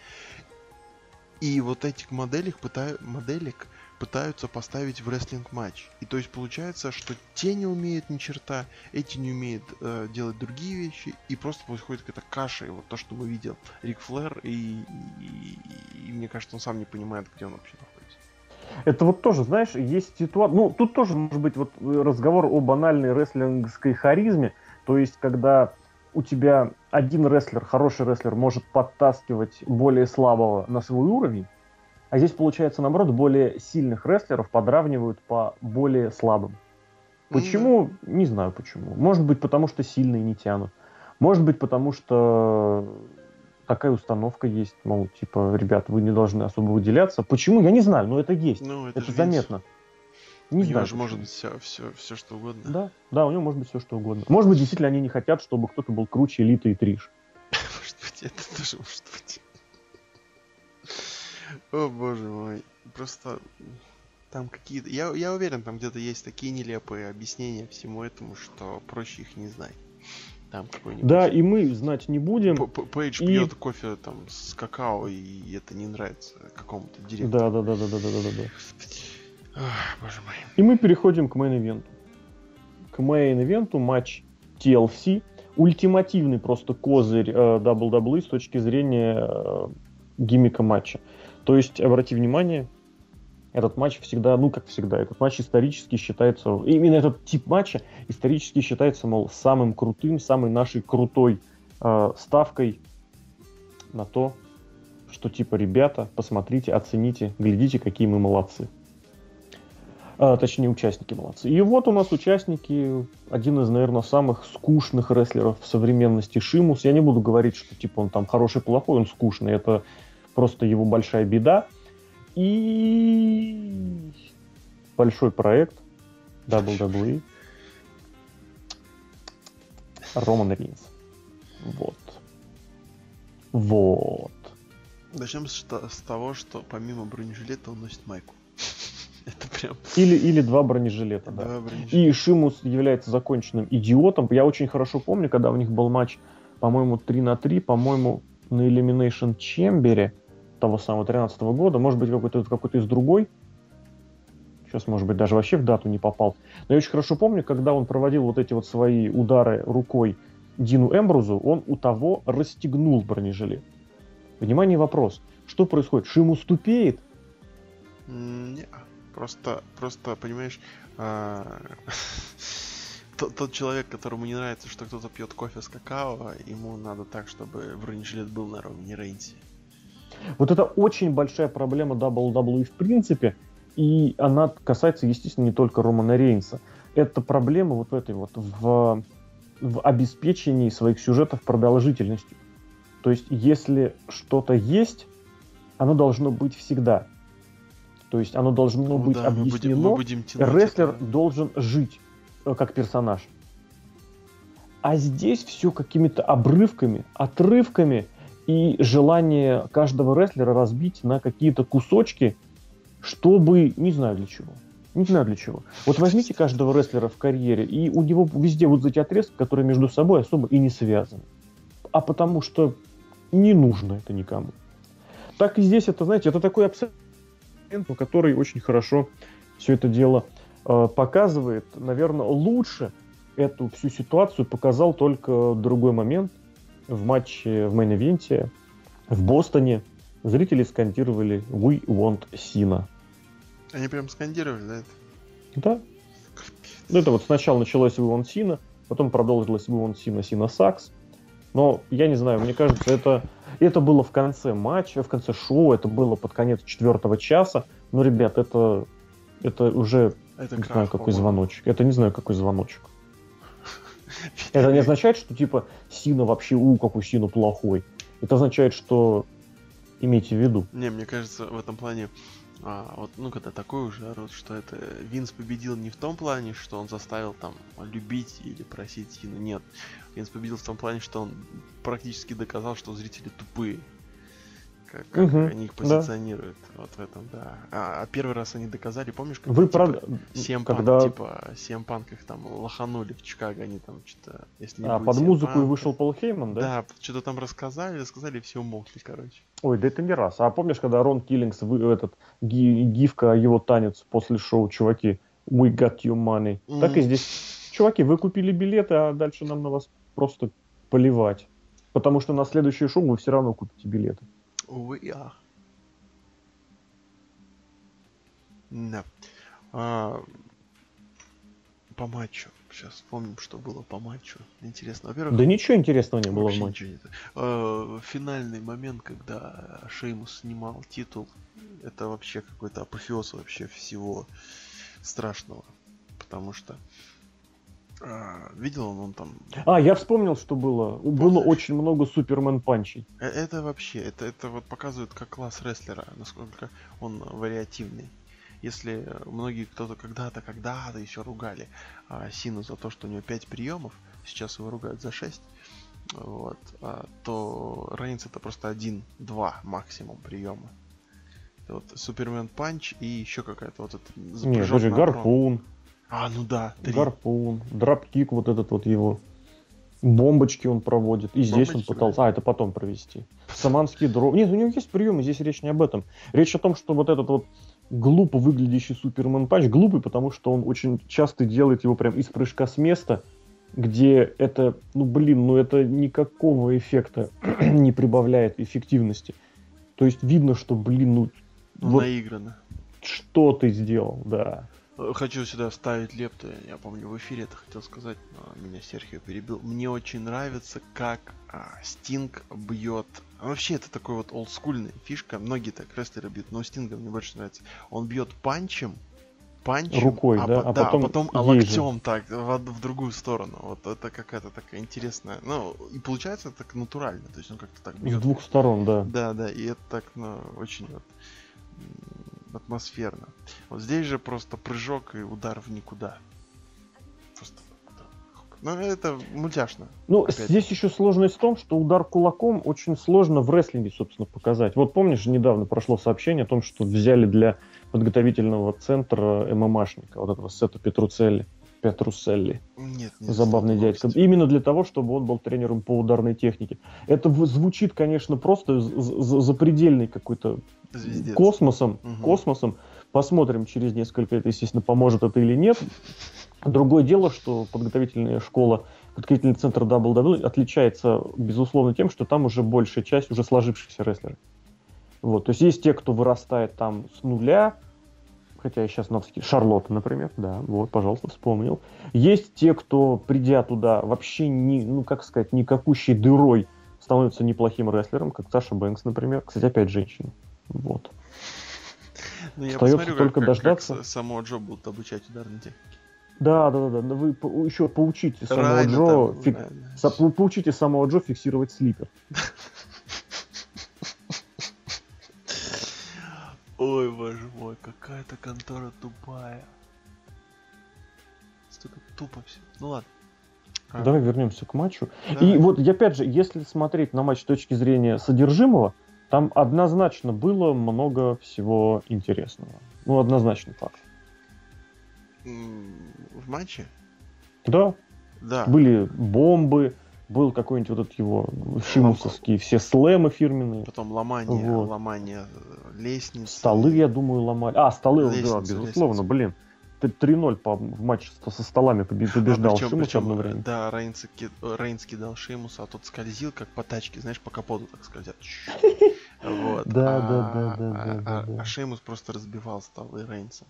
и вот этих моделек, пытаю, моделек пытаются поставить в рестлинг матч. И то есть получается, что те не умеют ни черта, эти не умеют э, делать другие вещи, и просто происходит какая-то каша, и вот то, что мы видел. Рик Флэр, и, и- и мне кажется, он сам не понимает, где он вообще находится. Это вот тоже, знаешь, есть ситуация... Ну, тут тоже может быть вот э, разговор о банальной рестлингской харизме. То есть, когда у тебя один рестлер, хороший рестлер, может подтаскивать более слабого на свой уровень, а здесь, получается, наоборот, более сильных рестлеров подравнивают по более слабым. Почему? Не знаю почему. Может быть, потому что сильные не тянут. Может быть, потому что такая установка есть, мол, типа, ребят, вы не должны особо выделяться. Почему? Я не знаю, но это есть. Ну, это, Это, заметно. У Не него знаю. же может быть все, все, все что угодно. Да, да, у него может быть все что угодно. Может быть, действительно, они не хотят, чтобы кто-то был круче элиты и триш. <laughs> Может быть, это тоже может быть. <laughs> О боже мой. Просто там какие-то... Я, я уверен, там где-то есть такие нелепые объяснения всему этому, что проще их не знать. Там какой-нибудь... Да, и мы знать не будем. П- Пейдж и- пьет кофе там с какао, и это не нравится какому-то директору. Да, да, да, да, да, да, да, да. Боже мой. И мы переходим к мейн-ивенту. К мейн-ивенту матч TLC. Ультимативный просто козырь э, WWE с точки зрения э, гиммика матча. То есть, обрати внимание, этот матч всегда, ну как всегда, этот матч исторически считается, именно этот тип матча исторически считается, мол, самым крутым, самой нашей крутой э, ставкой на то, что типа, ребята, посмотрите, оцените, глядите, какие мы молодцы. А, точнее, участники молодцы. И вот у нас участники, один из, наверное, самых скучных рестлеров в современности Шимус. Я не буду говорить, что типа он там хороший, плохой, он скучный. Это просто его большая беда. И большой проект WWE. Роман Рейнс. Вот. Вот. Начнем с, с того, что помимо бронежилета он носит майку. <laughs> Это прям... Или, или два бронежилета, да. два бронежилета. И Шимус является законченным идиотом. Я очень хорошо помню, когда у них был матч, по-моему, 3 на 3, по-моему, на Elimination Chamber того самого 13 года, может быть, какой-то какой из другой. Сейчас, может быть, даже вообще в дату не попал. Но я очень хорошо помню, когда он проводил вот эти вот свои удары рукой Дину Эмбрузу, он у того расстегнул бронежилет. Внимание, вопрос. Что происходит? Шимус тупеет? М, не, Просто, просто, понимаешь, а, <laughs> тот, тот человек, которому не нравится, что кто-то пьет кофе с какао, ему надо так, чтобы бронежилет был на ровне Рейнси. Вот это очень большая проблема WWE в принципе, и она касается, естественно, не только Романа Рейнса. Это проблема вот в этой вот, в, в обеспечении своих сюжетов продолжительностью. То есть, если что-то есть, оно должно быть всегда. То есть, оно должно Ну быть да, мы будем, объяснено. мы будем тянуть Рестлер это. должен жить э, как персонаж. А здесь все какими-то обрывками, отрывками и желание каждого рестлера разбить на какие-то кусочки, чтобы, не знаю для чего. Не знаю для чего. Вот возьмите каждого рестлера в карьере, и у него везде вот эти отрезки, которые между собой особо и не связаны. А потому что не нужно это никому. Так и здесь это, знаете, это такой абсолютно, который очень хорошо все это дело э, показывает. Наверное, лучше эту всю ситуацию показал только другой момент в матче в мейн-ивенте в Бостоне. Зрители скандировали «We want Сина». Они прям скандировали, да? Это? Да. Ну, это вот сначала началось «We want Сина», потом продолжилось «We want Сина, Сина sucks». Но я не знаю, мне кажется, это, это было в конце матча, в конце шоу, это было под конец четвертого часа. Ну, ребят, это, это уже это не крах, знаю, какой по-моему. звоночек. Это не знаю, какой звоночек. <laughs> Это не означает, что типа Сина вообще, у, какой Сина плохой. Это означает, что имейте в виду. Не, мне кажется, в этом плане а, вот, ну, когда такой уже орут, что это Винс победил не в том плане, что он заставил там любить или просить Сину. Нет. Винс победил в том плане, что он практически доказал, что зрители тупые как, как угу, они их позиционируют. Да. Вот в этом, да. А, а первый раз они доказали, помнишь, как Вы типа, прав... Семь когда... типа, Семь панк их там лоханули в Чикаго, они там что-то, если не А, под музыку панк, и вышел Пол Хейман, да? Да, что-то там рассказали, рассказали, и все умолкли, короче. Ой, да это не раз. А помнишь, когда Рон Киллингс, вы, этот, ги, гифка, его танец после шоу, чуваки, we got your money. Mm. Так и здесь. Чуваки, вы купили билеты, а дальше нам на вас просто поливать. Потому что на следующее шоу вы все равно купите билеты. Увы, я. Да. А, по матчу. Сейчас вспомним, что было по матчу. Интересно. Во-первых, да ничего интересного не было в матче. А, финальный момент, когда Шеймус снимал титул, это вообще какой-то апофеоз вообще всего страшного. Потому что а, видел он, он там... А, я вспомнил, что было. Помнишь? Было очень много Супермен панчей. Э, это вообще, это, это вот показывает как класс рестлера, насколько он вариативный. Если многие кто-то когда-то, когда-то еще ругали а, Сину за то, что у него 5 приемов, сейчас его ругают за 6, вот, а, то разница это просто один-два максимум приема. Это вот Супермен панч и еще какая-то вот это Нет, даже гарпун. А, ну да. Три. Гарпун, дропкик вот этот вот его. Бомбочки он проводит. И здесь Бомбочки, он пытался... Да. А, это потом провести. Саманский дров. Нет, у него есть приемы, здесь речь не об этом. Речь о том, что вот этот вот глупо выглядящий Супермен Панч, глупый, потому что он очень часто делает его прям из прыжка с места, где это, ну блин, ну это никакого эффекта <clears throat> не прибавляет эффективности. То есть видно, что, блин, ну... Вот наиграно. Что ты сделал, да. Хочу сюда вставить лепту. Я помню, в эфире это хотел сказать, но меня Серхио перебил. Мне очень нравится, как а, Стинг бьет. Вообще, это такой вот олдскульная фишка. Многие так рестлеры бьют, но Стинга мне больше нравится. Он бьет панчем, панчем, рукой, а, да, а да, потом, а потом локтем так в, в другую сторону. Вот это какая-то такая интересная. Ну, и получается так натурально. То есть он как-то так бьет. С двух сторон, да. Да, да, и это так, ну, очень вот атмосферно. Вот здесь же просто прыжок и удар в никуда. Просто ну, это мультяшно. Ну, опять. здесь еще сложность в том, что удар кулаком очень сложно в рестлинге, собственно, показать. Вот помнишь, недавно прошло сообщение о том, что взяли для подготовительного центра ММАшника, вот этого Сета Петруцелли. Петруселли. Нет, нет, Забавный дядька. Именно для того, чтобы он был тренером по ударной технике. Это звучит, конечно, просто запредельный какой-то Звездец. космосом. Угу. Космосом. Посмотрим через несколько лет, естественно, поможет это или нет. Другое дело, что подготовительная школа, подготовительный центр WWE отличается, безусловно, тем, что там уже большая часть уже сложившихся рестлеров. Вот, то есть есть те, кто вырастает там с нуля, хотя я сейчас на Шарлотта, например, да, вот, пожалуйста, вспомнил. Есть те, кто, придя туда, вообще не, ну, как сказать, никакущей дырой становится неплохим рестлером, как Саша Бэнкс, например. Кстати, опять женщина. Вот. Ну, я Остается посмотрю, только как, дождаться. Как самого Джо будут обучать ударной технике. Да, да, да, да. Вы еще поучите самого Джо, там, фик... да, да. поучите самого Джо фиксировать слипер. <laughs> Ой, боже мой, какая-то контора тупая. Столько тупо все. Ну ладно. А. Давай вернемся к матчу. Да. И вот, опять же, если смотреть на матч с точки зрения содержимого, там однозначно было много всего интересного. Ну, однозначно факт. М, В матче? Да, Да. были бомбы, был какой-нибудь вот этот его шимусовский, все слэмы фирменные. Потом ломание, Вот. ломание э, лестниц. Столы, я думаю, ломали. А, столы, да, Лестницу, безусловно, лестницу. блин. Ты 3-0 по, в матче со, столами А побеждал причем- Шимус причем, одно время. Да, Рейнс, ки- Рейнс кидал Шимуса, а тот скользил, как по тачке, знаешь, по капоту так скользят. <laughs> Вот. Да, А- да, да, да, а- да, а- да. А Шимус просто разбивал столы Рейнса.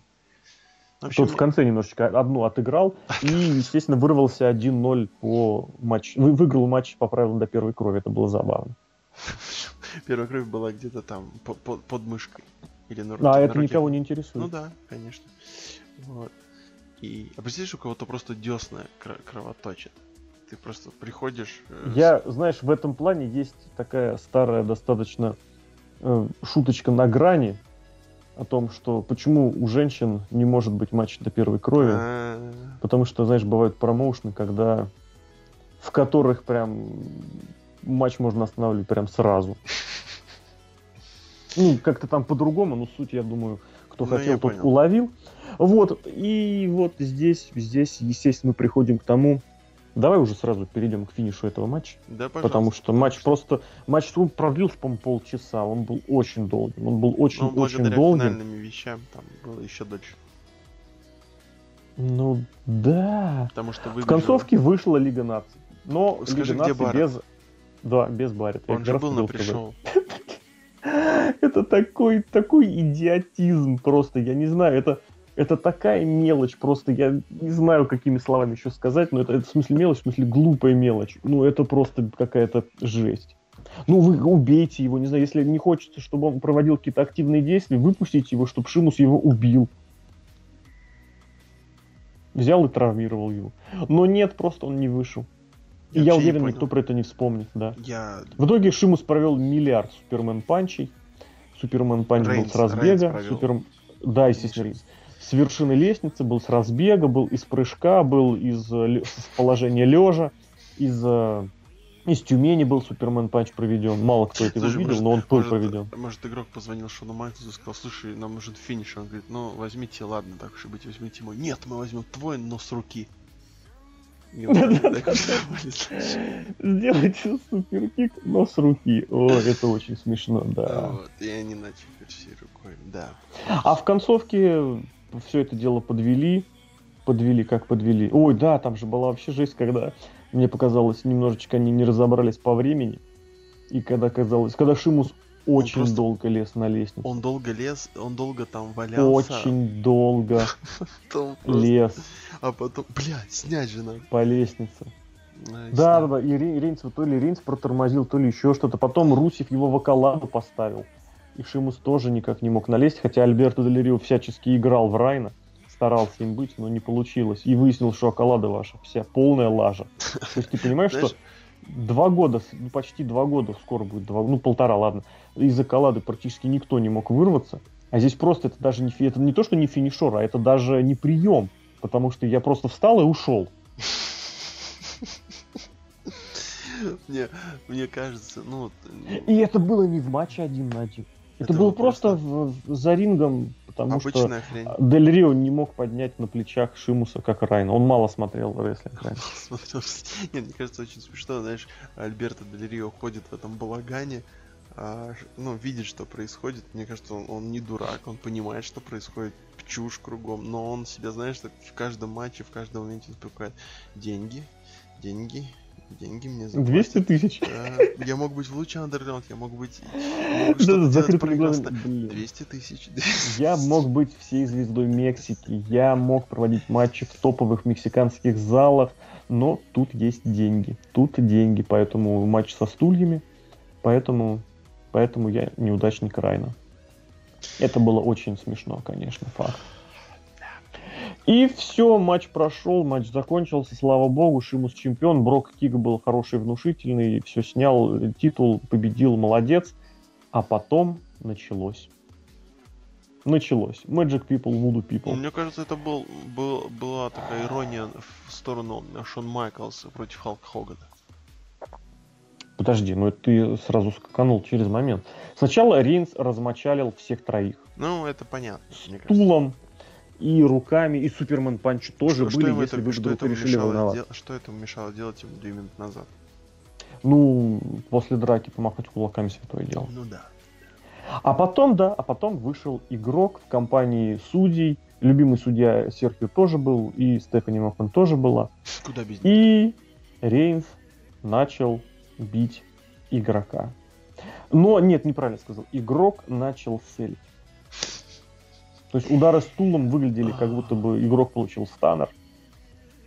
В Тот в конце немножечко одну отыграл и, естественно, вырвался 1-0 по матчу. Вы- Выиграл матч по правилам до первой крови. Это было забавно. <laughs> Первая кровь была где-то там по- по- под мышкой. Или на руке. А это никого не Ну интересует. да, конечно. Вот. И а представляешь, у кого-то просто десна кро- кровоточит. Ты просто приходишь. э, Я, знаешь, в этом плане есть такая старая достаточно э, шуточка на грани о том, что почему у женщин не может быть матч до первой крови. А, Потому что, знаешь, бывают промоушены, когда в которых прям матч можно останавливать прям сразу. Ну, как-то там по-другому, но суть, я думаю, кто Ну, хотел, тот понял. уловил. Вот, и вот здесь, здесь, естественно, мы приходим к тому, давай уже сразу перейдем к финишу этого матча, Да, пожалуйста. потому что матч просто, матч он продлился, по-моему, полчаса, он был очень долгим, он был Ну, очень-очень благодаря долгим. финальным вещам там было еще дольше. Ну, да. Потому что В выбежал- концовке вышла Лига наций. Но Скажи, Лига наций без... Да, без Баррета. Я Он как же был на пришел. <laughs> Это такой, такой идиотизм просто, я не знаю, это, это такая мелочь, просто я не знаю, какими словами еще сказать, но это, это в смысле мелочь, в смысле глупая мелочь. Ну, это просто какая-то жесть. Ну, вы убейте его, не знаю, если не хочется, чтобы он проводил какие-то активные действия, выпустите его, чтобы Шимус его убил. Взял и травмировал его. Но нет, просто он не вышел. И Я я уверен, никто про это не вспомнит, да. Я В итоге Шимус провел миллиард Superman punch'ей. Superman punch был с разбега. Рейнс провел. Супер... Да, естественно, Рейнс. С вершины лестницы был с разбега, был из прыжка, был из э, с положения лежа, из, э, из Тюмени был Супермен панч проведен. Мало кто это его Слушай, видел, может- но он был может, проведен. Может, игрок позвонил Шону Майклсу и сказал, слушай, нам нужен финиш. Он говорит, ну, возьмите, ладно, так уж и быть, возьмите мой. Нет, мы возьмем твой, но с руки. <laughs> Сделайте суперкик, но с руки. О, это очень смешно, да. Вот, и они начали всей рукой, да. А в концовке все это дело подвели. Подвели, как подвели. Ой, да, там же была вообще жесть, когда мне показалось, немножечко они не разобрались по времени. И когда казалось, когда Шимус очень просто- долго лез на лестницу. Он долго лез, он долго там валялся. Очень долго <laughs> лез А потом, блядь, снять же надо. по лестнице. Да, да, да. И Рей- Рейнс, то ли Рейнс протормозил, то ли еще что-то. Потом Русев его в околаду поставил. И Шимус тоже никак не мог налезть, хотя Альберто Дель Рио всячески играл в Райна, старался им быть, но не получилось. И выяснил, что околада ваша вся полная лажа. То есть ты понимаешь, что два года, ну, почти два года, скоро будет два, ну полтора, ладно, из околады практически никто не мог вырваться. А здесь просто это даже не, это не то, что не финишер, а это даже не прием. Потому что я просто встал и ушел. мне, мне кажется, ну, И это было не в матче один на один. Это, Это было просто, в- в- за рингом, потому что обычная хрень. Дель Рио не мог поднять на плечах Шимуса, как Райна. Он мало смотрел рестлинг <laughs> раньше. Нет, мне кажется, очень смешно, знаешь, Альберто Дель Рио ходит в этом балагане, а, ну, видит, что происходит. Мне кажется, он, он не дурак, он понимает, что происходит, чушь кругом, но он себя, знаешь, так в каждом матче, в каждом моменте успокаивает. Деньги, деньги, деньги мне заплатят. 200 тысяч. Да, я мог быть в лучшем андерграунд, я мог быть... мог Да, закрытыми глазами. Блин. 200 тысяч. Я мог быть всей звездой Мексики, я мог проводить матчи в топовых мексиканских залах, но тут есть деньги. Тут деньги, поэтому матч со стульями, поэтому, поэтому я неудачник Райна. Это было очень смешно, конечно, факт. И все, матч прошел, матч закончился, слава богу, Шимус чемпион, Брок Кик был хороший, внушительный, все снял, титул, победил, молодец. А потом началось. Началось. Magic People, Voodoo People. Мне кажется, это был, был, была такая ирония в сторону Шон Майклса против Халка Хогана. Подожди, ну это ты сразу скаканул через момент. Сначала Рейнс размочалил всех троих. Ну, это понятно. Стулом и руками, и Супермен Панч тоже Что- были, ему если это- вы что вдруг решили волноваться. дел- Что этому мешало делать ему две минуты назад? Ну, после драки помахать кулаками святое дело. Ну да. А потом, да, а потом вышел игрок в компании судей. Любимый судья Серхио тоже был, и Стефани Макман тоже была. Куда без них? И Рейнс начал бить игрока. Но, нет, неправильно сказал. Игрок начал селить. То есть удары стулом выглядели, как будто бы игрок получил станер.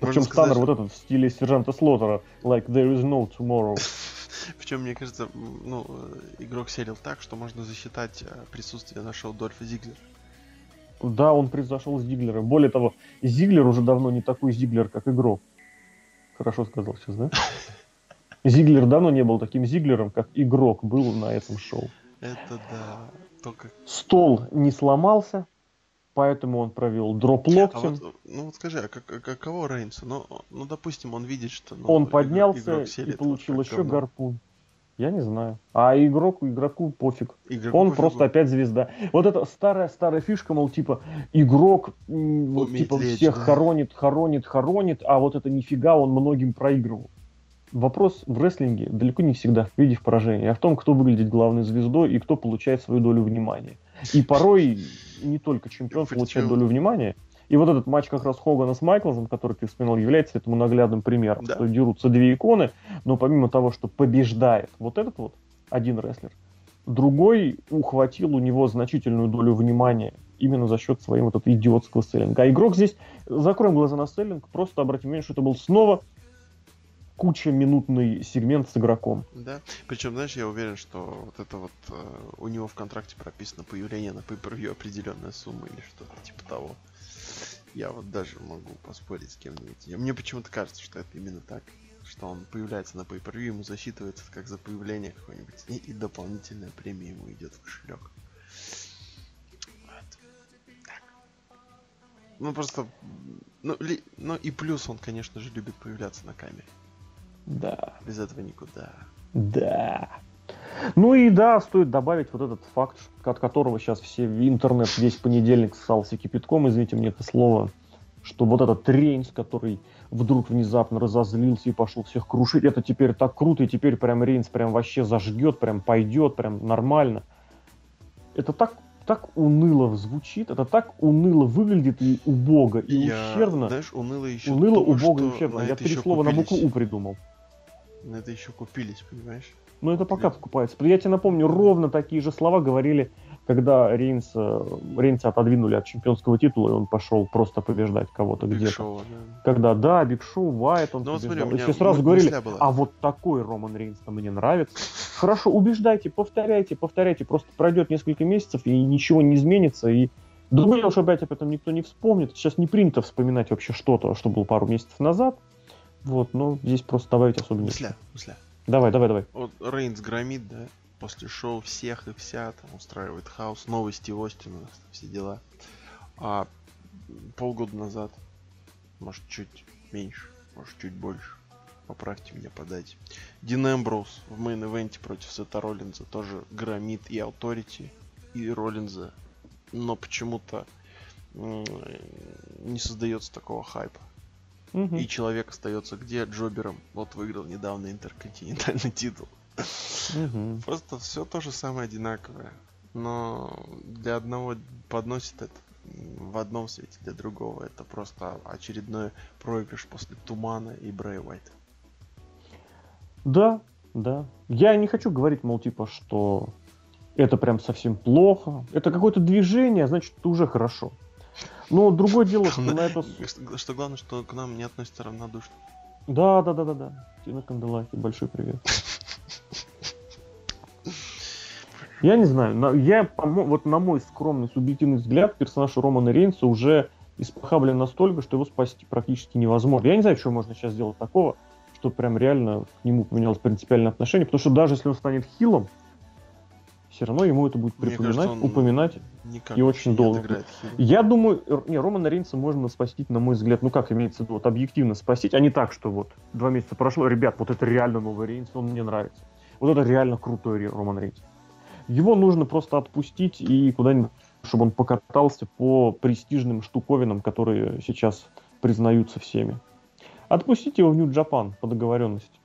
Причем сказать, станер вот этот в стиле сержанта Слотера, like there is no tomorrow. <laughs> Причем, мне кажется, ну, игрок селил так, что можно засчитать э, присутствие нашего Дольфа Зиглера. Да, он превзошел Зиглера. Более того, Зиглер уже давно не такой Зиглер, как игрок. Хорошо сказал сейчас, да? <laughs> Зиглер давно не был таким Зиглером, как игрок был на этом шоу. Это да. Только... Стол не сломался, поэтому он провел дроп А локтем. вот, ну вот скажи, а как, а каково Рейнса? Ну, ну, допустим, он видит, что... ну, он игрок- поднялся игрок и получил еще говно. гарпун. Я не знаю. А игроку, игроку пофиг. Игроку Он пофигу. просто опять звезда. Вот это старая-старая фишка, мол, типа, игрок вот, типа лечь, всех да. хоронит, хоронит, хоронит, а вот это нифига, он многим проигрывал. Вопрос в рестлинге далеко не всегда в виде в поражении, а в том, кто выглядит главной звездой и кто получает свою долю внимания. И порой не только чемпион получает долю внимания. И вот этот матч как раз Хогана с Майклзом, который ты вспоминал, является этому наглядным примером. Да. Что дерутся две иконы, но помимо того, что побеждает вот этот вот один рестлер, другой ухватил у него значительную долю внимания именно за счет своего вот этого идиотского селлинга. А игрок здесь, закроем глаза на селлинг, просто обратим внимание, что это был снова куча минутный сегмент с игроком. Да. Причем, знаешь, я уверен, что вот это вот э, у него в контракте прописано появление на pay определенная сумма или что-то типа того. Я вот даже могу поспорить с кем-нибудь. Мне почему-то кажется, что это именно так. Что он появляется на pay ему засчитывается как за появление какой-нибудь. И, и дополнительная премия ему идет в кошелек. Ну просто. Ну, ли- ну и плюс он, конечно же, любит появляться на камере. Да. Без этого никуда. Да. Ну и да, стоит добавить вот этот факт, от которого сейчас все в интернет весь понедельник ссался кипятком, извините мне это слово, что вот этот Рейнс, который вдруг внезапно разозлился и пошел всех крушить, это теперь так круто, и теперь прям Рейнс прям вообще зажгет, прям пойдет, прям нормально. Это так, так уныло звучит, это так уныло выглядит и убого, и Я, ущербно. знаешь, уныло еще Уныло, то, убого и ущербно. Я три слова на букву купились. У придумал. На это еще купились, понимаешь? Ну, это пока покупается. Я тебе напомню, ровно такие же слова говорили, когда Рейнс, э, Рейнса отодвинули от чемпионского титула, и он пошел просто побеждать кого-то где-то. Шоу, да. Когда, да, Биг Шоу, Вайт, он Ну смотри, побеждал. у И меня все сразу говорили, была. а вот такой Роман Рейнс мне нравится. Хорошо, убеждайте, повторяйте, повторяйте. Просто пройдет несколько месяцев, и ничего не изменится, и дело, что опять об этом никто не вспомнит. Сейчас не принято вспоминать вообще что-то, что было пару месяцев назад. Вот, но здесь просто добавить особо нечего. Мысля, мысля. Давай, давай, давай. Вот Рейнс громит, да, после шоу всех и вся, там устраивает хаос, новости Остина, все дела. А полгода назад, может чуть меньше, может чуть больше, поправьте меня, подайте. Дин Эмброуз в мейн-эвенте против Сета Роллинза тоже громит и Authority, и Роллинза, но почему-то не создается такого хайпа. Мгм. И человек остается где? Джобером. Вот выиграл недавно интерконтинентальный <laughs> титул. Мгм. Просто все то же самое одинаковое. Но для одного подносит это в одном свете, для другого это просто очередной проигрыш после Тумана и Брэй Уайта. Да, да. Я не хочу говорить, мол, типа, что это прям совсем плохо. Это какое-то движение, значит, это уже хорошо. Но другое дело, что на это... <laughs> Что, главное, что к нам не относится равнодушно. Да, да, да, да, да. Тина Канделаки, большой привет. <laughs> Я не знаю, на- я, вот на мой скромный субъективный взгляд, персонаж Романа Рейнса уже испохаблен настолько, что его спасти практически невозможно. Я не знаю, что можно сейчас сделать такого, что прям реально к нему поменялось принципиальное отношение, потому что даже если он станет хилом, все равно ему это будет припоминать, кажется, упоминать. И очень долго. Я думаю, не, Романа Рейнса можно спасти, на мой взгляд, ну как имеется в виду, вот объективно спасти, а не так, что вот два месяца прошло, ребят, вот это реально новый Рейнс, он мне нравится. Вот это реально крутой Роман Рейнс. Его нужно просто отпустить и куда-нибудь чтобы он покатался по престижным штуковинам, которые сейчас признаются всеми. Отпустите его в Нью-Джапан по договоренности.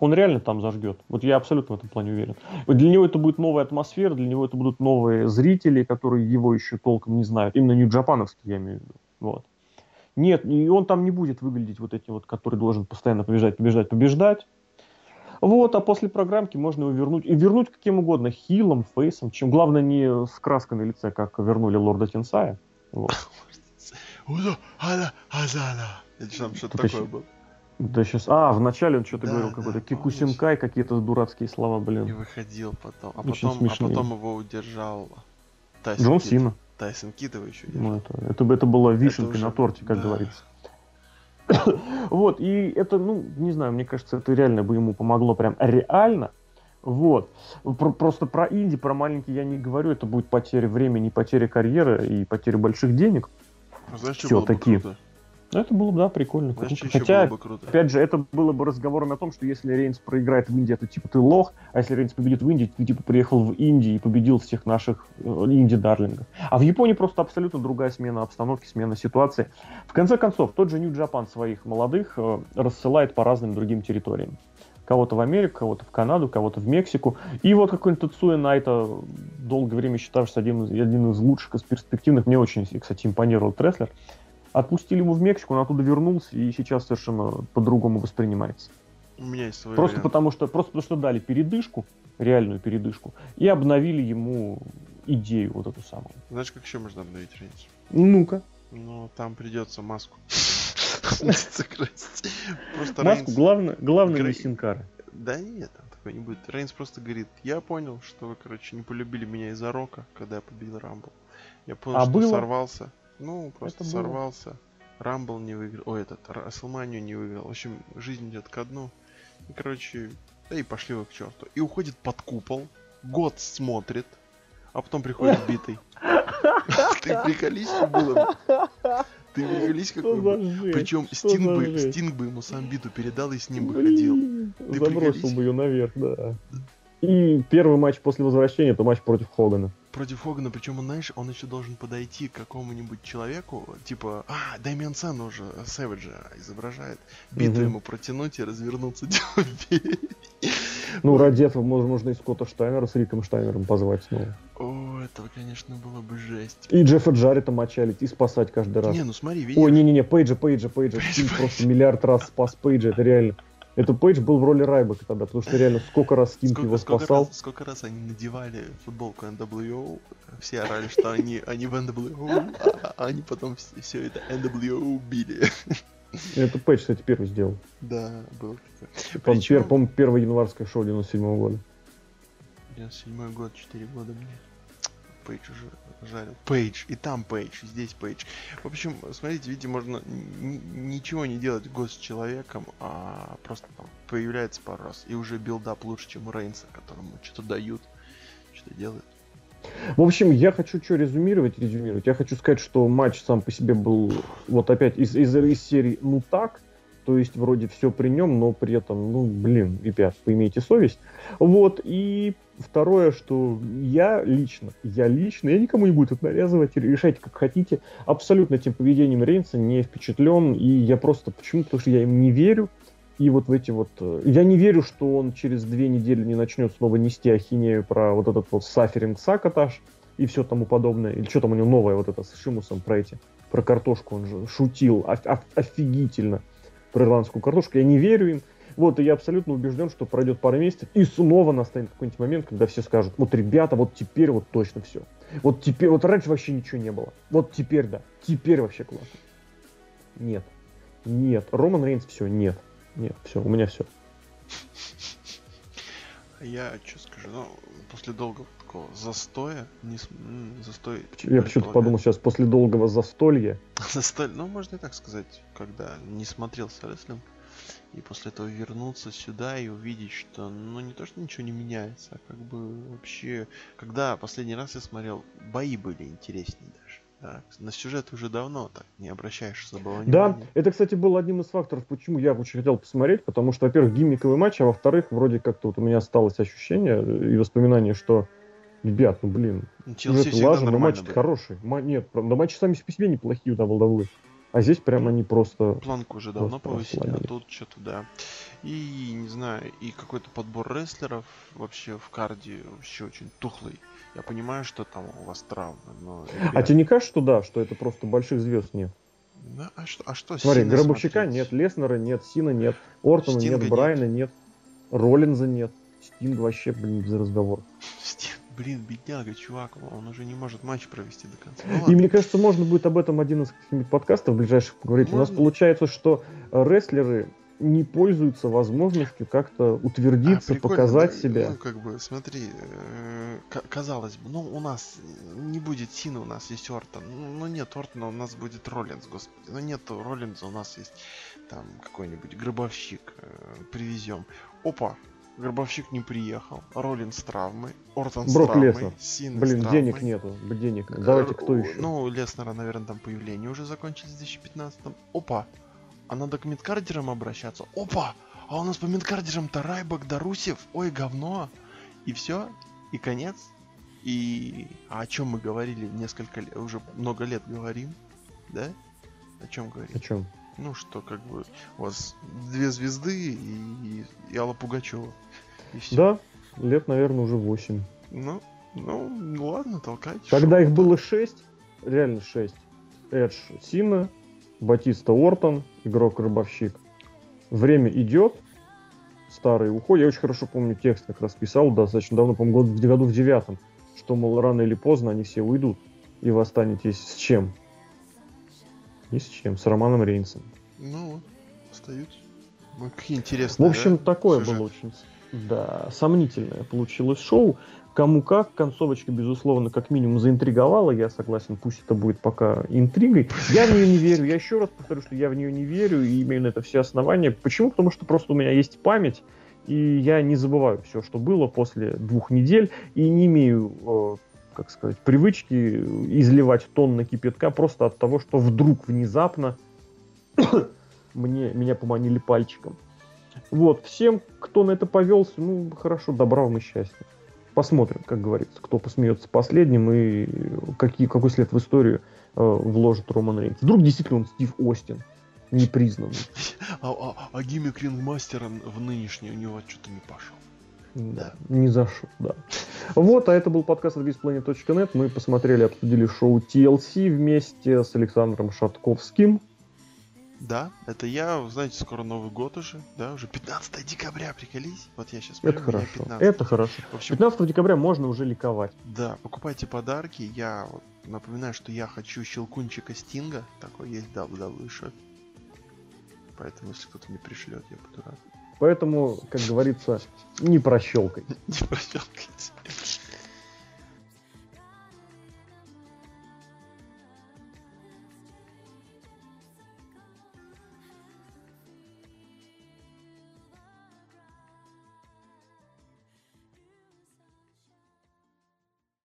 Он реально там зажгет. Вот я абсолютно в этом плане уверен. Для него это будет новая атмосфера, для него это будут новые зрители, которые его еще толком не знают. Именно нью-джапановский, я имею в виду. Вот. Нет, и он там не будет выглядеть вот этим вот, который должен постоянно побеждать, побеждать, побеждать. Вот, а после программки можно его вернуть. И вернуть каким угодно, хилом, фейсом. Чем главное не с краской на лице, как вернули лорда Тинсая. Вот. <laughs> Это что-то такое было. Да сейчас. А, вначале он что-то да, говорил, какой-то Кикусинкай, какие-то дурацкие слова, блин. И выходил потом. А потом, а потом его удержал Тайсон Джон Кит. Сина. Тайсон Кит его еще Ну, это, это, это была вишенка уже... на торте, как да. говорится. <coughs> вот, и это, ну, не знаю, мне кажется, это реально бы ему помогло прям реально. Вот. Про, просто про инди, про маленький я не говорю, это будет потеря времени, потеря карьеры и потеря больших денег. А знаешь, что Все-таки. Круто? Ну, это было, да, прикольно. Знаешь, круто. Хотя, бы круто? опять же, это было бы разговором о том, что если Рейнс проиграет в Индии, то типа ты лох, а если Рейнс победит в Индии, ты типа приехал в Индию и победил всех наших э, инди-дарлингов. А в Японии просто абсолютно другая смена обстановки, смена ситуации. В конце концов, тот же Нью-Джапан своих молодых э, рассылает по разным другим территориям. Кого-то в Америку, кого-то в Канаду, кого-то в Мексику. И вот какой-нибудь Тацуя Найта, долгое время считавшийся один из, один из лучших, из перспективных, мне очень, кстати, импонировал Треслер. Отпустили его в Мексику, он оттуда вернулся и сейчас совершенно по-другому воспринимается. У меня есть свой просто потому что Просто потому что дали передышку, реальную передышку, и обновили ему идею вот эту самую. Знаешь, как еще можно обновить Рейнс? Ну-ка. Ну, там придется маску <laughs> Маску, главное, главное не синкары. Да нет, там такой не будет. Рейнс просто говорит, я понял, что вы, короче, не полюбили меня из-за рока, когда я победил Рамбл. Я понял, а что сорвался. Ну, просто это сорвался. Рамбл не выиграл. Ой, этот, Расселманию не выиграл. В общем, жизнь идет ко дну. И, короче, да и пошли вы к черту. И уходит под купол. Год смотрит. А потом приходит битый. <laughs> Ты приколись, что было. Ты приколись, какой бы. Причем Стинг бы, Стинг бы ему сам биту передал и с ним бы ходил. Забросил бы ее наверх, да. И первый матч после возвращения это матч против Хогана против Хогана, причем он, знаешь, он еще должен подойти к какому-нибудь человеку, типа, а, Дэмиан Сэн уже Сэвиджа изображает, биту угу. ему протянуть и развернуться, Ну, <laughs> ради этого можно, можно и Скотта Штайнера с Риком Штайнером позвать снова. О, это, конечно, было бы жесть. И Джеффа Джарета мочалить, и спасать каждый раз. Не, ну смотри, видишь. Ой, не-не-не, Пейджа, Пейджа, Пейджа. Пейдж, просто миллиард раз спас Пейджа, это реально. Это Пейдж был в роли Райбека тогда, потому что реально сколько раз Стинг его спасал. Сколько раз, сколько раз они надевали футболку NWO, все орали, что они, они в NWO, а, а они потом все, все это NWO убили. Это Пейдж, кстати, первый сделал. Да, был такой. По-моему, Причем... первое январское шоу 97 -го года. 97 год, 4 года мне. Пейдж уже жарил. Пейдж, и там Пейдж, и здесь Пейдж. В общем, смотрите, видите, можно ничего не делать год с человеком, а просто там появляется пару раз. И уже билдап лучше, чем Рейнса, которому что-то дают, что-то делают. В общем, я хочу что резюмировать, резюмировать. Я хочу сказать, что матч сам по себе был вот опять из, из, из серии «ну так», то есть вроде все при нем, но при этом, ну, блин, ребят, поимейте совесть. Вот, и второе, что я лично, я лично, я никому не буду это навязывать, решайте как хотите, абсолютно этим поведением Рейнса не впечатлен, и я просто, почему? Потому что я им не верю, и вот в эти вот... Э, я не верю, что он через две недели не начнет снова нести ахинею про вот этот вот саферинг сакотаж и все тому подобное. Или что там у него новое вот это с Шимусом про эти, про картошку он же шутил оф- офигительно про ирландскую картошку. Я не верю им. Вот, и я абсолютно убежден, что пройдет пару месяцев, и снова настанет какой-нибудь момент, когда все скажут, вот, ребята, вот теперь вот точно все. Вот теперь, вот раньше вообще ничего не было. Вот теперь, да, теперь вообще классно. Нет. Нет. Роман Рейнс, все, нет. Нет, все, у меня все. Я что скажу, ну, после долгого такого застоя, не с... застой... Я почему-то подумал сейчас, после долгого застолья. <laughs> Застой, ну, можно и так сказать, когда не смотрелся рестлинг, и после этого вернуться сюда и увидеть, что, ну, не то, что ничего не меняется, а как бы вообще... Когда последний раз я смотрел, бои были интереснее даже. Да, на сюжет уже давно так не обращаешь особого внимания. Да, это, кстати, был одним из факторов, почему я очень хотел посмотреть, потому что, во-первых, гиммиковый матч, а во-вторых, вроде как-то вот у меня осталось ощущение и воспоминание, что Ребят, ну блин, Ну, ну, TLC это всегда лажа, но были. хорошие. Ма- нет, правда, матчи сами по себе неплохие у WWE. А здесь прям они просто... Планку уже давно повысили, а тут что-то да. И не знаю, и какой-то подбор рестлеров вообще в карде вообще очень тухлый. Я понимаю, что там у вас травмы, но... А ребят, тебе не кажется, что да, что это просто больших звезд нет? да, а что, а что Смотри, Сина Гробовщика смотреть? нет, Леснера нет, Сина нет, Ортона Стинга нет, нет. Брайана нет, Роллинза нет. Стинг вообще, блин, без разговора. <laughs> Стив, Блин, бедняга, чувак, он уже не может матч провести до конца. Ну И мне кажется, можно будет об этом один из подкастов ближайших поговорить. У нас Можно. получается, что рестлеры не пользуются возможностью как-то утвердиться, А, показать да, себя. Ну, как бы, смотри, э, казалось бы, ну, у нас не будет Сина, у нас есть Ортон. Ну, ну, нет Ортона, у нас будет Роллинс, господи. Ну, нет Роллинза, у нас есть там какой-нибудь гробовщик. э, привезем. Опа, гробовщик не приехал. Роллинс с травмой. Ортон с Брок травмой. Леснер. Сина с Блин, травмой. денег нету, денег. Давайте кто еще? Ну, Леснера, наверное, там появление уже закончились в 2015 Опа! А надо к мидкардерам обращаться. Опа! А у нас по мидкардерам-то Дарусев. Ой, говно. И все. И конец. И... А о чем мы говорили несколько лет, уже много лет говорим, да? О чем говорим? О чем? Ну, что как бы у вас две звезды и, и Алла Пугачева. И все. Да, лет, наверное, уже 8. Ну, ну, ладно, толкайте. Когда их было 6, реально 6. Эдж Сина, Батиста Ортон, игрок-рыбовщик. Время идет, старые уходят. Я очень хорошо помню текст, как раз писал достаточно давно, по-моему, год- в году в девятом, что, мол, рано или поздно они все уйдут, и вы останетесь с чем? Ни с чем, с Романом Рейнсом. Ну, вот, остаются. Ну, какие интересные. В общем, да, такое сюжеты? было очень, да, сомнительное получилось шоу. Кому как, концовочка, безусловно, как минимум заинтриговала, я согласен, пусть это будет пока интригой. Я в нее не верю, я еще раз повторю, что я в нее не верю и имею на это все основания. Почему? Потому что просто у меня есть память, и я не забываю все, что было после двух недель, и не имею, э, как сказать, привычки изливать тонны кипятка просто от того, что вдруг внезапно <coughs> мне, меня поманили пальчиком. Вот, всем, кто на это повелся, ну, хорошо, добра вам и счастья. Посмотрим, как говорится, кто посмеется последним и какие, какой след в историю э, вложит Роман Рейнс. Вдруг действительно он Стив Остин, непризнанный. <laughs> А, а, а гиммик рингмастера в нынешний у него что-то не пошел. Да, не зашел, да. Вот, а это был подкаст от BizPlanet.net. Мы посмотрели, обсудили шоу TLC вместе с Александром Шатковским. Да, это я, знаете, скоро Новый год уже, да, уже 15 декабря, приколись. Вот я сейчас Это хорошо, это хорошо. В общем, 15 декабря можно уже ликовать. да, покупайте подарки. Я вот напоминаю, что я хочу щелкунчика Стинга. Такой есть WWE Shop. Поэтому, если кто-то мне пришлет, я буду рад. Поэтому, как говорится, не прощелкай. Не прощелкайте.